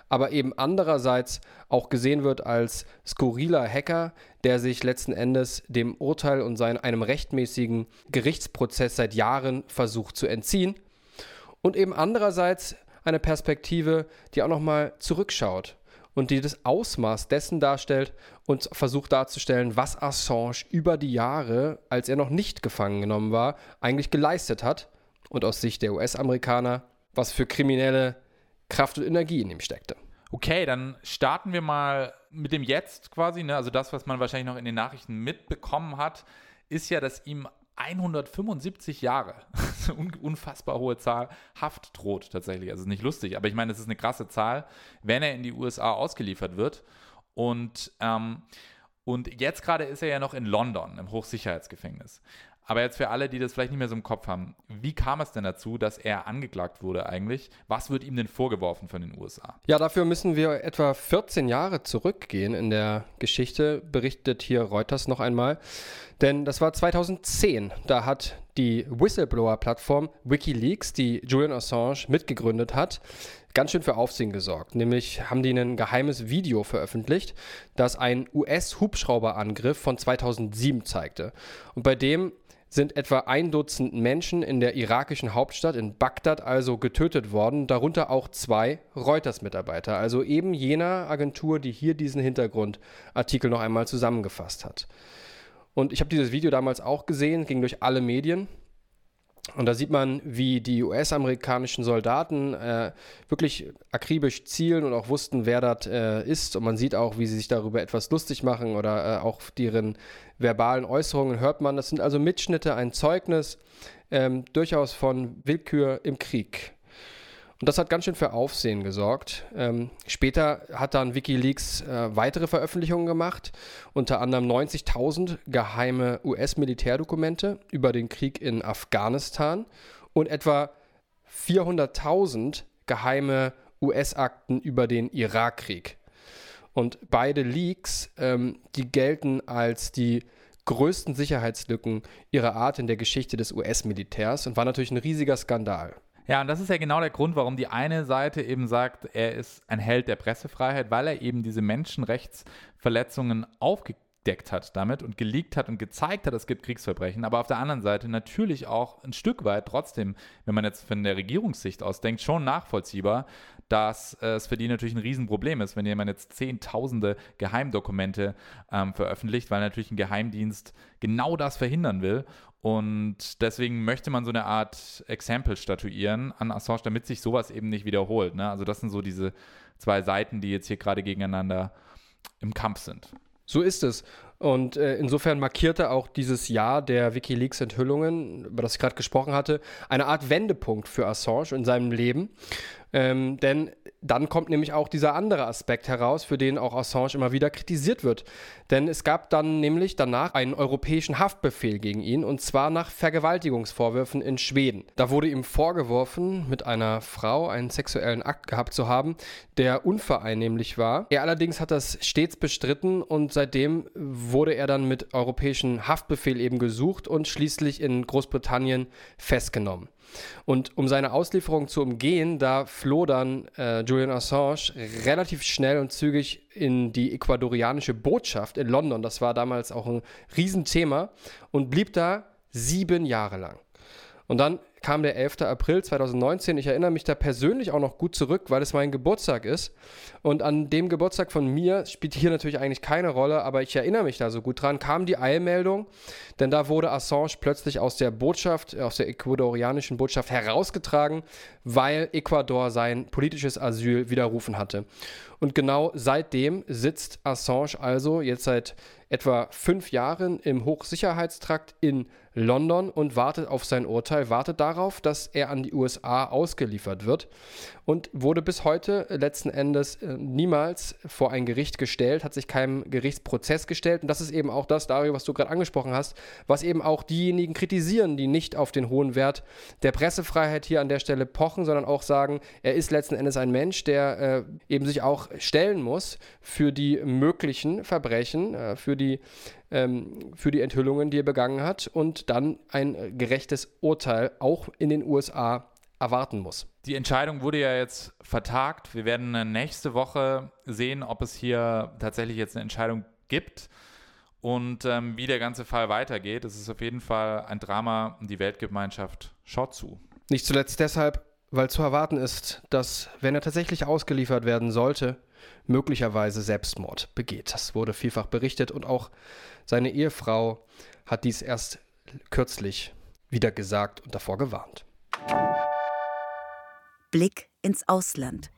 aber eben andererseits auch gesehen wird als skurriler Hacker, der sich letzten Endes dem Urteil und sein, einem rechtmäßigen Gerichtsprozess seit Jahren versucht zu entziehen. Und eben andererseits eine Perspektive, die auch nochmal zurückschaut und die das Ausmaß dessen darstellt und versucht darzustellen, was Assange über die Jahre, als er noch nicht gefangen genommen war, eigentlich geleistet hat und aus Sicht der US-Amerikaner, was für kriminelle Kraft und Energie in ihm steckte. Okay, dann starten wir mal mit dem Jetzt quasi. Ne? Also das, was man wahrscheinlich noch in den Nachrichten mitbekommen hat, ist ja, dass ihm 175 Jahre, unfassbar hohe Zahl, Haft droht tatsächlich. Also nicht lustig, aber ich meine, es ist eine krasse Zahl, wenn er in die USA ausgeliefert wird. Und, ähm, und jetzt gerade ist er ja noch in London, im Hochsicherheitsgefängnis. Aber jetzt für alle, die das vielleicht nicht mehr so im Kopf haben, wie kam es denn dazu, dass er angeklagt wurde eigentlich? Was wird ihm denn vorgeworfen von den USA? Ja, dafür müssen wir etwa 14 Jahre zurückgehen in der Geschichte, berichtet hier Reuters noch einmal. Denn das war 2010. Da hat die Whistleblower-Plattform Wikileaks, die Julian Assange mitgegründet hat, ganz schön für Aufsehen gesorgt. Nämlich haben die ein geheimes Video veröffentlicht, das einen US-Hubschrauberangriff von 2007 zeigte. Und bei dem sind etwa ein Dutzend Menschen in der irakischen Hauptstadt in Bagdad also getötet worden, darunter auch zwei Reuters-Mitarbeiter, also eben jener Agentur, die hier diesen Hintergrundartikel noch einmal zusammengefasst hat. Und ich habe dieses Video damals auch gesehen, ging durch alle Medien. Und da sieht man, wie die US-amerikanischen Soldaten äh, wirklich akribisch zielen und auch wussten, wer das äh, ist. Und man sieht auch, wie sie sich darüber etwas lustig machen oder äh, auch deren verbalen Äußerungen hört man. Das sind also Mitschnitte, ein Zeugnis ähm, durchaus von Willkür im Krieg. Und das hat ganz schön für Aufsehen gesorgt. Ähm, später hat dann Wikileaks äh, weitere Veröffentlichungen gemacht, unter anderem 90.000 geheime US-Militärdokumente über den Krieg in Afghanistan und etwa 400.000 geheime US-Akten über den Irakkrieg. Und beide Leaks, ähm, die gelten als die größten Sicherheitslücken ihrer Art in der Geschichte des US-Militärs und war natürlich ein riesiger Skandal. Ja, und das ist ja genau der Grund, warum die eine Seite eben sagt, er ist ein Held der Pressefreiheit, weil er eben diese Menschenrechtsverletzungen aufgedeckt hat damit und geleakt hat und gezeigt hat, es gibt Kriegsverbrechen. Aber auf der anderen Seite natürlich auch ein Stück weit trotzdem, wenn man jetzt von der Regierungssicht aus denkt, schon nachvollziehbar, dass es für die natürlich ein Riesenproblem ist, wenn jemand jetzt zehntausende Geheimdokumente ähm, veröffentlicht, weil natürlich ein Geheimdienst genau das verhindern will und deswegen möchte man so eine Art Exempel statuieren an Assange, damit sich sowas eben nicht wiederholt. Ne? Also das sind so diese zwei Seiten, die jetzt hier gerade gegeneinander im Kampf sind. So ist es. Und äh, insofern markierte auch dieses Jahr der Wikileaks-Enthüllungen, über das ich gerade gesprochen hatte, eine Art Wendepunkt für Assange in seinem Leben. Ähm, denn dann kommt nämlich auch dieser andere Aspekt heraus, für den auch Assange immer wieder kritisiert wird. Denn es gab dann nämlich danach einen europäischen Haftbefehl gegen ihn und zwar nach Vergewaltigungsvorwürfen in Schweden. Da wurde ihm vorgeworfen, mit einer Frau einen sexuellen Akt gehabt zu haben, der unvereinnehmlich war. Er allerdings hat das stets bestritten und seitdem wurde er dann mit europäischen Haftbefehl eben gesucht und schließlich in Großbritannien festgenommen. Und um seine Auslieferung zu umgehen, da floh dann äh, Julian Assange relativ schnell und zügig in die ecuadorianische Botschaft in London. Das war damals auch ein Riesenthema und blieb da sieben Jahre lang. Und dann kam der 11. April 2019. Ich erinnere mich da persönlich auch noch gut zurück, weil es mein Geburtstag ist. Und an dem Geburtstag von mir spielt hier natürlich eigentlich keine Rolle, aber ich erinnere mich da so gut dran, kam die Eilmeldung, denn da wurde Assange plötzlich aus der Botschaft, aus der ecuadorianischen Botschaft herausgetragen, weil Ecuador sein politisches Asyl widerrufen hatte. Und genau seitdem sitzt Assange also jetzt seit etwa fünf Jahren im Hochsicherheitstrakt in London und wartet auf sein Urteil, wartet darauf, dass er an die USA ausgeliefert wird und wurde bis heute letzten Endes äh, niemals vor ein Gericht gestellt, hat sich keinem Gerichtsprozess gestellt. Und das ist eben auch das, Dario, was du gerade angesprochen hast, was eben auch diejenigen kritisieren, die nicht auf den hohen Wert der Pressefreiheit hier an der Stelle pochen, sondern auch sagen, er ist letzten Endes ein Mensch, der äh, eben sich auch stellen muss für die möglichen Verbrechen, äh, für die ähm, für die Enthüllungen, die er begangen hat und dann ein gerechtes Urteil auch in den USA erwarten muss. Die Entscheidung wurde ja jetzt vertagt. Wir werden nächste Woche sehen, ob es hier tatsächlich jetzt eine Entscheidung gibt und ähm, wie der ganze Fall weitergeht. Es ist auf jeden Fall ein Drama und die Weltgemeinschaft schaut zu. Nicht zuletzt deshalb, weil zu erwarten ist, dass, wenn er tatsächlich ausgeliefert werden sollte, möglicherweise Selbstmord begeht. Das wurde vielfach berichtet und auch seine Ehefrau hat dies erst kürzlich wieder gesagt und davor gewarnt. Blick ins Ausland.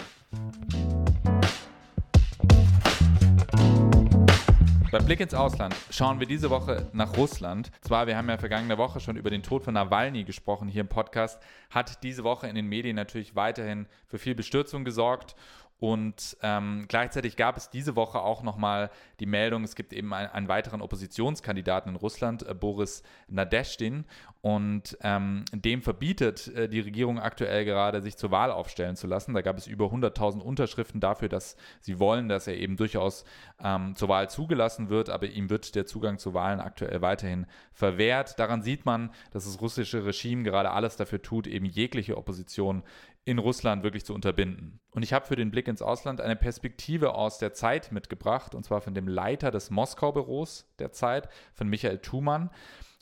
Bei Blick ins Ausland schauen wir diese Woche nach Russland. Zwar, wir haben ja vergangene Woche schon über den Tod von Nawalny gesprochen hier im Podcast, hat diese Woche in den Medien natürlich weiterhin für viel Bestürzung gesorgt Und ähm, gleichzeitig gab es diese Woche auch nochmal die Meldung, es gibt eben ein, einen weiteren Oppositionskandidaten in Russland, äh, Boris Nadeshtin. Und ähm, dem verbietet äh, die Regierung aktuell gerade, sich zur Wahl aufstellen zu lassen. Da gab es über 100.000 Unterschriften dafür, dass sie wollen, dass er eben durchaus ähm, zur Wahl zugelassen wird, aber ihm wird der Zugang zu Wahlen aktuell weiterhin verwehrt. Daran sieht man, dass das russische Regime gerade alles dafür tut, eben jegliche Opposition in Russland wirklich zu unterbinden. Und ich habe für den Blick ins Ausland eine Perspektive aus der Zeit mitgebracht, und zwar von dem Leiter des Moskau-Büros der Zeit, von Michael Thumann.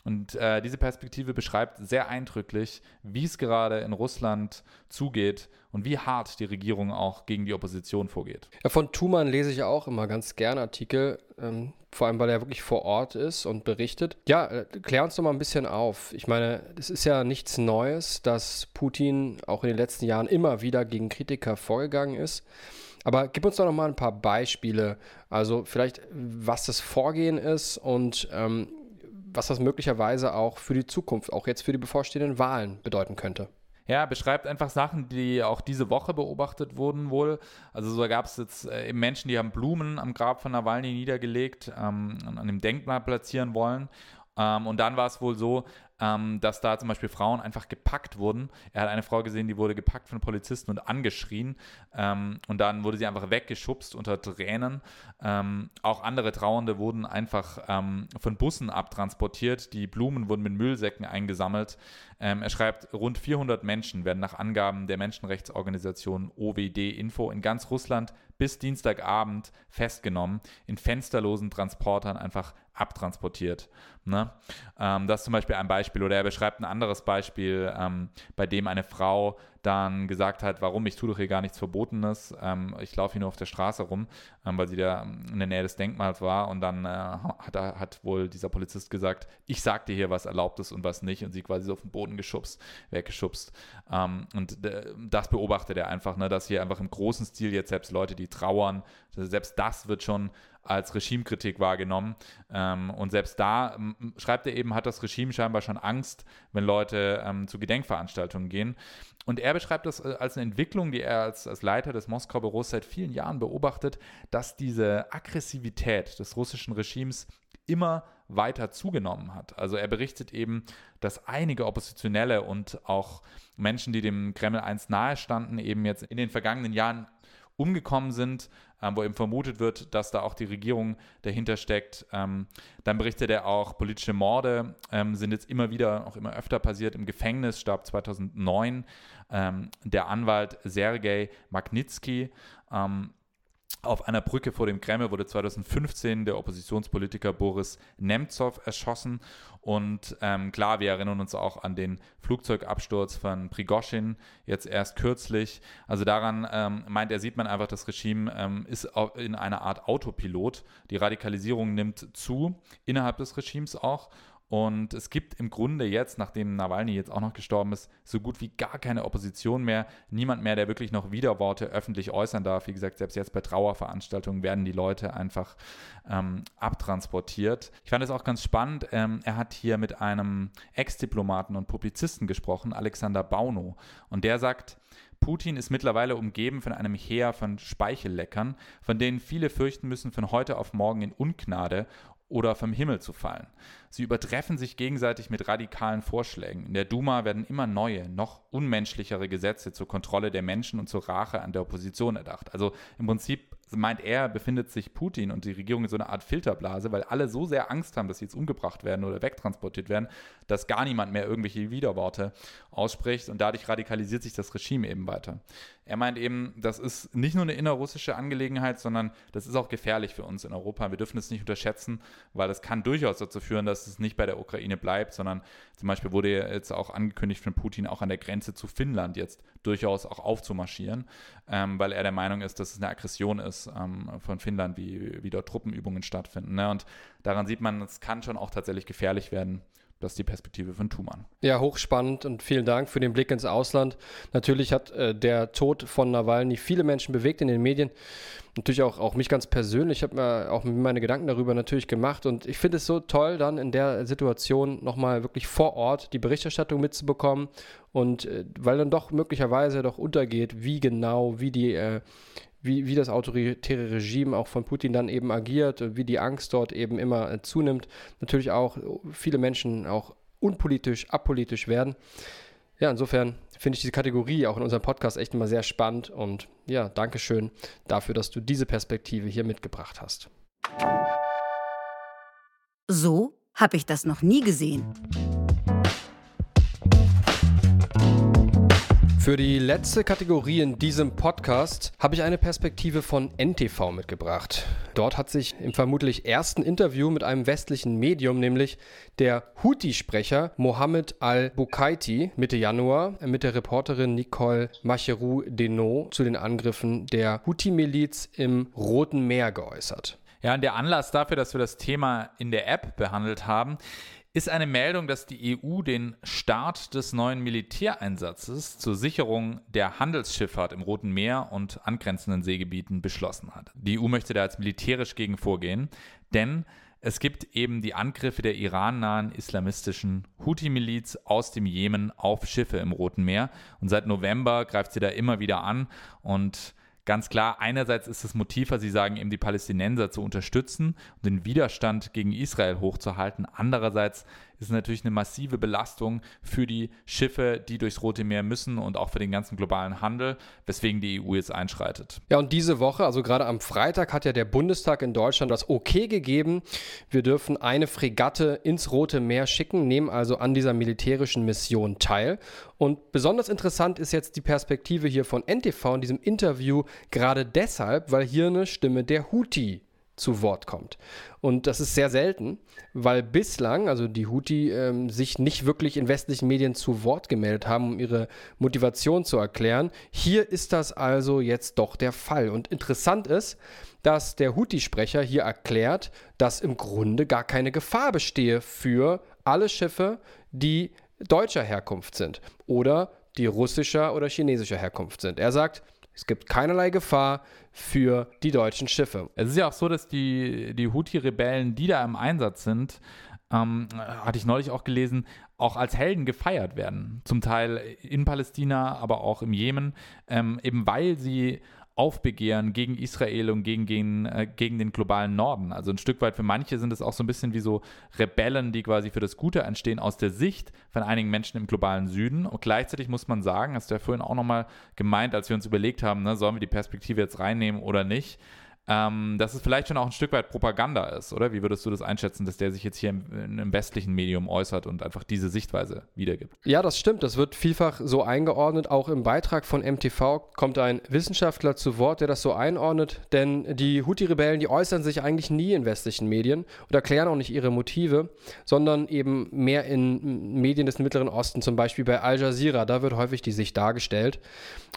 Und äh, diese Perspektive beschreibt sehr eindrücklich, wie es gerade in Russland zugeht und wie hart die Regierung auch gegen die Opposition vorgeht. Ja, von Thumann lese ich auch immer ganz gerne Artikel, ähm, vor allem weil er wirklich vor Ort ist und berichtet. Ja, äh, klär uns doch mal ein bisschen auf. Ich meine, es ist ja nichts Neues, dass Putin auch in den letzten Jahren immer wieder gegen Kritiker vorgegangen ist. Aber gib uns doch noch mal ein paar Beispiele, also vielleicht, was das Vorgehen ist und ähm, was das möglicherweise auch für die Zukunft, auch jetzt für die bevorstehenden Wahlen bedeuten könnte. Ja, beschreibt einfach Sachen, die auch diese Woche beobachtet wurden wohl. Also so gab es jetzt äh, Menschen, die haben Blumen am Grab von Nawalny niedergelegt, ähm, an dem Denkmal platzieren wollen. Ähm, und dann war es wohl so, ähm, dass da zum Beispiel Frauen einfach gepackt wurden. Er hat eine Frau gesehen, die wurde gepackt von Polizisten und angeschrien. Ähm, und dann wurde sie einfach weggeschubst unter Tränen. Ähm, auch andere Trauernde wurden einfach ähm, von Bussen abtransportiert. Die Blumen wurden mit Müllsäcken eingesammelt. Ähm, er schreibt, rund 400 Menschen werden nach Angaben der Menschenrechtsorganisation OWD Info in ganz Russland bis Dienstagabend festgenommen, in fensterlosen Transportern einfach abtransportiert. Ne? Ähm, das ist zum Beispiel ein Beispiel. Oder er beschreibt ein anderes Beispiel, ähm, bei dem eine Frau dann gesagt hat, warum, ich tue doch hier gar nichts Verbotenes, ähm, ich laufe hier nur auf der Straße rum, ähm, weil sie da in der Nähe des Denkmals war und dann äh, hat, hat, wohl dieser Polizist gesagt, ich sag dir hier, was erlaubt ist und was nicht und sie quasi so auf den Boden geschubst, weggeschubst. Ähm, und äh, das beobachtet er einfach, ne, dass hier einfach im großen Stil jetzt selbst Leute, die trauern, selbst das wird schon als Regimekritik wahrgenommen. Ähm, und selbst da schreibt er eben, hat das Regime scheinbar schon Angst, wenn Leute ähm, zu Gedenkveranstaltungen gehen. Und er beschreibt das äh, als eine Entwicklung, die er als, als Leiter des Moskau-Büros seit vielen Jahren beobachtet, dass diese Aggressivität des russischen Regimes immer weiter zugenommen hat. Also er berichtet eben, dass einige Oppositionelle und auch Menschen, die dem Kreml einst nahestanden, eben jetzt in den vergangenen Jahren umgekommen sind, ähm, wo eben vermutet wird, dass da auch die Regierung dahinter steckt. Ähm, dann berichtet er auch, politische Morde ähm, sind jetzt immer wieder, auch immer öfter passiert. Im Gefängnis starb 2009 ähm, der Anwalt Sergei Magnitsky. Auf einer Brücke vor dem Kreml wurde 2015 der Oppositionspolitiker Boris Nemtsov erschossen. Und ähm, klar, wir erinnern uns auch an den Flugzeugabsturz von Prigoschin jetzt erst kürzlich. Also daran ähm, meint er, sieht man einfach, das Regime ähm, ist in einer Art Autopilot. Die Radikalisierung nimmt zu, innerhalb des Regimes auch. Und es gibt im Grunde jetzt, nachdem Nawalny jetzt auch noch gestorben ist, so gut wie gar keine Opposition mehr. Niemand mehr, der wirklich noch Widerworte öffentlich äußern darf. Wie gesagt, selbst jetzt bei Trauerveranstaltungen werden die Leute einfach ähm, abtransportiert. Ich fand es auch ganz spannend. Ähm, er hat hier mit einem Ex-Diplomaten und Publizisten gesprochen, Alexander Bauno. Und der sagt, Putin ist mittlerweile umgeben von einem Heer von Speichelleckern, von denen viele fürchten müssen, von heute auf morgen in Ungnade oder vom Himmel zu fallen. Sie übertreffen sich gegenseitig mit radikalen Vorschlägen. In der Duma werden immer neue, noch unmenschlichere Gesetze zur Kontrolle der Menschen und zur Rache an der Opposition erdacht. Also im Prinzip meint er, befindet sich Putin und die Regierung in so einer Art Filterblase, weil alle so sehr Angst haben, dass sie jetzt umgebracht werden oder wegtransportiert werden, dass gar niemand mehr irgendwelche Widerworte ausspricht und dadurch radikalisiert sich das Regime eben weiter. Er meint eben, das ist nicht nur eine innerrussische Angelegenheit, sondern das ist auch gefährlich für uns in Europa. Wir dürfen es nicht unterschätzen, weil das kann durchaus dazu führen, dass es nicht bei der Ukraine bleibt, sondern zum Beispiel wurde jetzt auch angekündigt von Putin, auch an der Grenze zu Finnland jetzt durchaus auch aufzumarschieren, ähm, weil er der Meinung ist, dass es eine Aggression ist ähm, von Finnland, wie, wie dort Truppenübungen stattfinden. Ne? Und daran sieht man, es kann schon auch tatsächlich gefährlich werden das ist die Perspektive von Thumann. Ja, hochspannend und vielen Dank für den Blick ins Ausland. Natürlich hat äh, der Tod von Nawalny viele Menschen bewegt in den Medien. Natürlich auch, auch mich ganz persönlich. Ich habe mir auch meine Gedanken darüber natürlich gemacht und ich finde es so toll, dann in der Situation nochmal wirklich vor Ort die Berichterstattung mitzubekommen und äh, weil dann doch möglicherweise doch untergeht, wie genau, wie die, äh, wie, wie das autoritäre Regime auch von Putin dann eben agiert, wie die Angst dort eben immer äh, zunimmt. Natürlich auch viele Menschen auch unpolitisch, apolitisch werden. Ja, insofern finde ich diese Kategorie auch in unserem Podcast echt immer sehr spannend und ja, danke schön dafür, dass du diese Perspektive hier mitgebracht hast. So habe ich das noch nie gesehen. Für die letzte Kategorie in diesem Podcast habe ich eine Perspektive von NTV mitgebracht. Dort hat sich im vermutlich ersten Interview mit einem westlichen Medium, nämlich der Houthi-Sprecher Mohammed al-Bukaiti, Mitte Januar mit der Reporterin Nicole Macherou Denot zu den Angriffen der Houthi-Miliz im Roten Meer geäußert. Ja, und der Anlass dafür, dass wir das Thema in der App behandelt haben, ist eine Meldung, dass die EU den Start des neuen Militäreinsatzes zur Sicherung der Handelsschifffahrt im Roten Meer und angrenzenden Seegebieten beschlossen hat. Die EU möchte da jetzt militärisch gegen vorgehen, denn es gibt eben die Angriffe der irannahen islamistischen Houthi-Miliz aus dem Jemen auf Schiffe im Roten Meer. Und seit November greift sie da immer wieder an und Ganz klar, einerseits ist das Motiv, was Sie sagen, eben die Palästinenser zu unterstützen und den Widerstand gegen Israel hochzuhalten. Andererseits ist natürlich eine massive Belastung für die Schiffe, die durchs Rote Meer müssen und auch für den ganzen globalen Handel, weswegen die EU jetzt einschreitet. Ja, und diese Woche, also gerade am Freitag, hat ja der Bundestag in Deutschland das Okay gegeben. Wir dürfen eine Fregatte ins Rote Meer schicken, nehmen also an dieser militärischen Mission teil. Und besonders interessant ist jetzt die Perspektive hier von NTV in diesem Interview, gerade deshalb, weil hier eine Stimme der Houthi zu Wort kommt. Und das ist sehr selten, weil bislang, also die Houthi, ähm, sich nicht wirklich in westlichen Medien zu Wort gemeldet haben, um ihre Motivation zu erklären. Hier ist das also jetzt doch der Fall. Und interessant ist, dass der Houthi-Sprecher hier erklärt, dass im Grunde gar keine Gefahr bestehe für alle Schiffe, die deutscher Herkunft sind oder die russischer oder chinesischer Herkunft sind. Er sagt, es gibt keinerlei Gefahr für die deutschen Schiffe. Es ist ja auch so, dass die, die Houthi-Rebellen, die da im Einsatz sind, ähm, hatte ich neulich auch gelesen, auch als Helden gefeiert werden. Zum Teil in Palästina, aber auch im Jemen, ähm, eben weil sie Aufbegehren gegen Israel und gegen, gegen, äh, gegen den globalen Norden. Also ein Stück weit für manche sind es auch so ein bisschen wie so Rebellen, die quasi für das Gute entstehen aus der Sicht von einigen Menschen im globalen Süden. Und gleichzeitig muss man sagen, hast du ja vorhin auch nochmal gemeint, als wir uns überlegt haben, ne, sollen wir die Perspektive jetzt reinnehmen oder nicht, ähm, dass es vielleicht schon auch ein Stück weit Propaganda ist, oder? Wie würdest du das einschätzen, dass der sich jetzt hier im, einem westlichen Medium äußert und einfach diese Sichtweise wiedergibt? Ja, das stimmt. Das wird vielfach so eingeordnet. Auch im Beitrag von MTV kommt ein Wissenschaftler zu Wort, der das so einordnet. Denn die Houthi-Rebellen, die äußern sich eigentlich nie in westlichen Medien und erklären auch nicht ihre Motive, sondern eben mehr in Medien des Mittleren Osten, zum Beispiel bei Al Jazeera. Da wird häufig die Sicht dargestellt.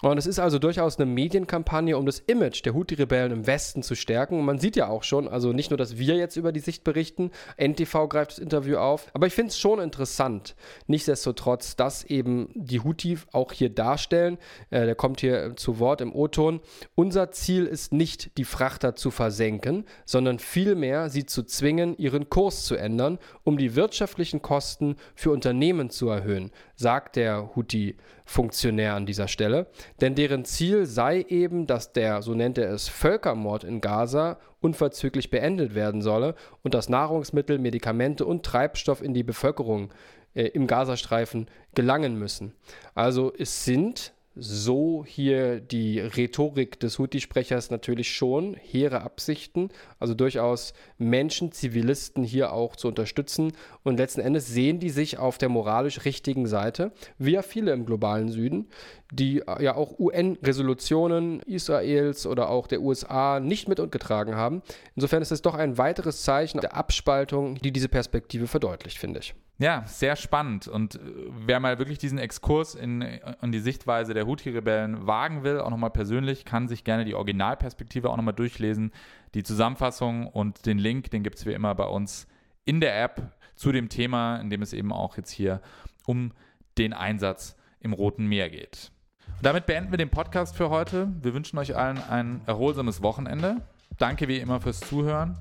Und es ist also durchaus eine Medienkampagne, um das Image der Houthi-Rebellen im Westen Westen zu stärken. Und man sieht ja auch schon, also nicht nur, dass wir jetzt über die Sicht berichten, NTV greift das Interview auf, aber ich finde es schon interessant, nichtsdestotrotz, dass eben die Houthi auch hier darstellen, äh, der kommt hier zu Wort im O-Ton, unser Ziel ist nicht, die Frachter zu versenken, sondern vielmehr sie zu zwingen, ihren Kurs zu ändern, um die wirtschaftlichen Kosten für Unternehmen zu erhöhen, sagt der Houthi-Funktionär an dieser Stelle. Denn deren Ziel sei eben, dass der, so nennt er es, Völkermord in Gaza unverzüglich beendet werden solle und dass Nahrungsmittel, Medikamente und Treibstoff in die Bevölkerung äh, im Gazastreifen gelangen müssen. Also es sind so hier die Rhetorik des Houthi-Sprechers natürlich schon hehre Absichten, also durchaus Menschen, Zivilisten hier auch zu unterstützen. Und letzten Endes sehen die sich auf der moralisch richtigen Seite, wie ja viele im globalen Süden, die ja auch UN-Resolutionen Israels oder auch der USA nicht mit getragen haben. Insofern ist es doch ein weiteres Zeichen der Abspaltung, die diese Perspektive verdeutlicht, finde ich. Ja, sehr spannend. Und äh, wer mal wirklich diesen Exkurs in, in die Sichtweise der Houthi-Rebellen wagen will, auch nochmal persönlich, kann sich gerne die Originalperspektive auch nochmal durchlesen. Die Zusammenfassung und den Link, den gibt es wie immer bei uns in der App zu dem Thema, in dem es eben auch jetzt hier um den Einsatz im Roten Meer geht. Und damit beenden wir den Podcast für heute. Wir wünschen euch allen ein erholsames Wochenende. Danke wie immer fürs Zuhören.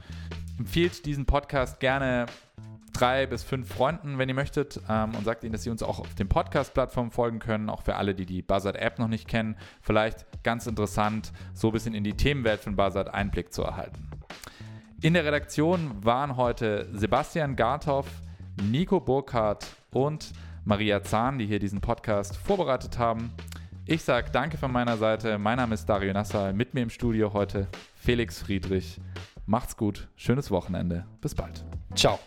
Empfehlt diesen Podcast gerne drei bis fünf Freunden, wenn ihr möchtet, ähm, und sagt ihnen, dass sie uns auch auf den Podcast-Plattformen folgen können, auch für alle, die die Buzzard-App noch nicht kennen. Vielleicht ganz interessant, so ein bisschen in die Themenwelt von Buzzard Einblick zu erhalten. In der Redaktion waren heute Sebastian Garthoff, Nico Burkhardt und Maria Zahn, die hier diesen Podcast vorbereitet haben. Ich sage danke von meiner Seite. Mein Name ist Dario Nassar. Mit mir im Studio heute Felix Friedrich. Macht's gut. Schönes Wochenende. Bis bald. Ciao.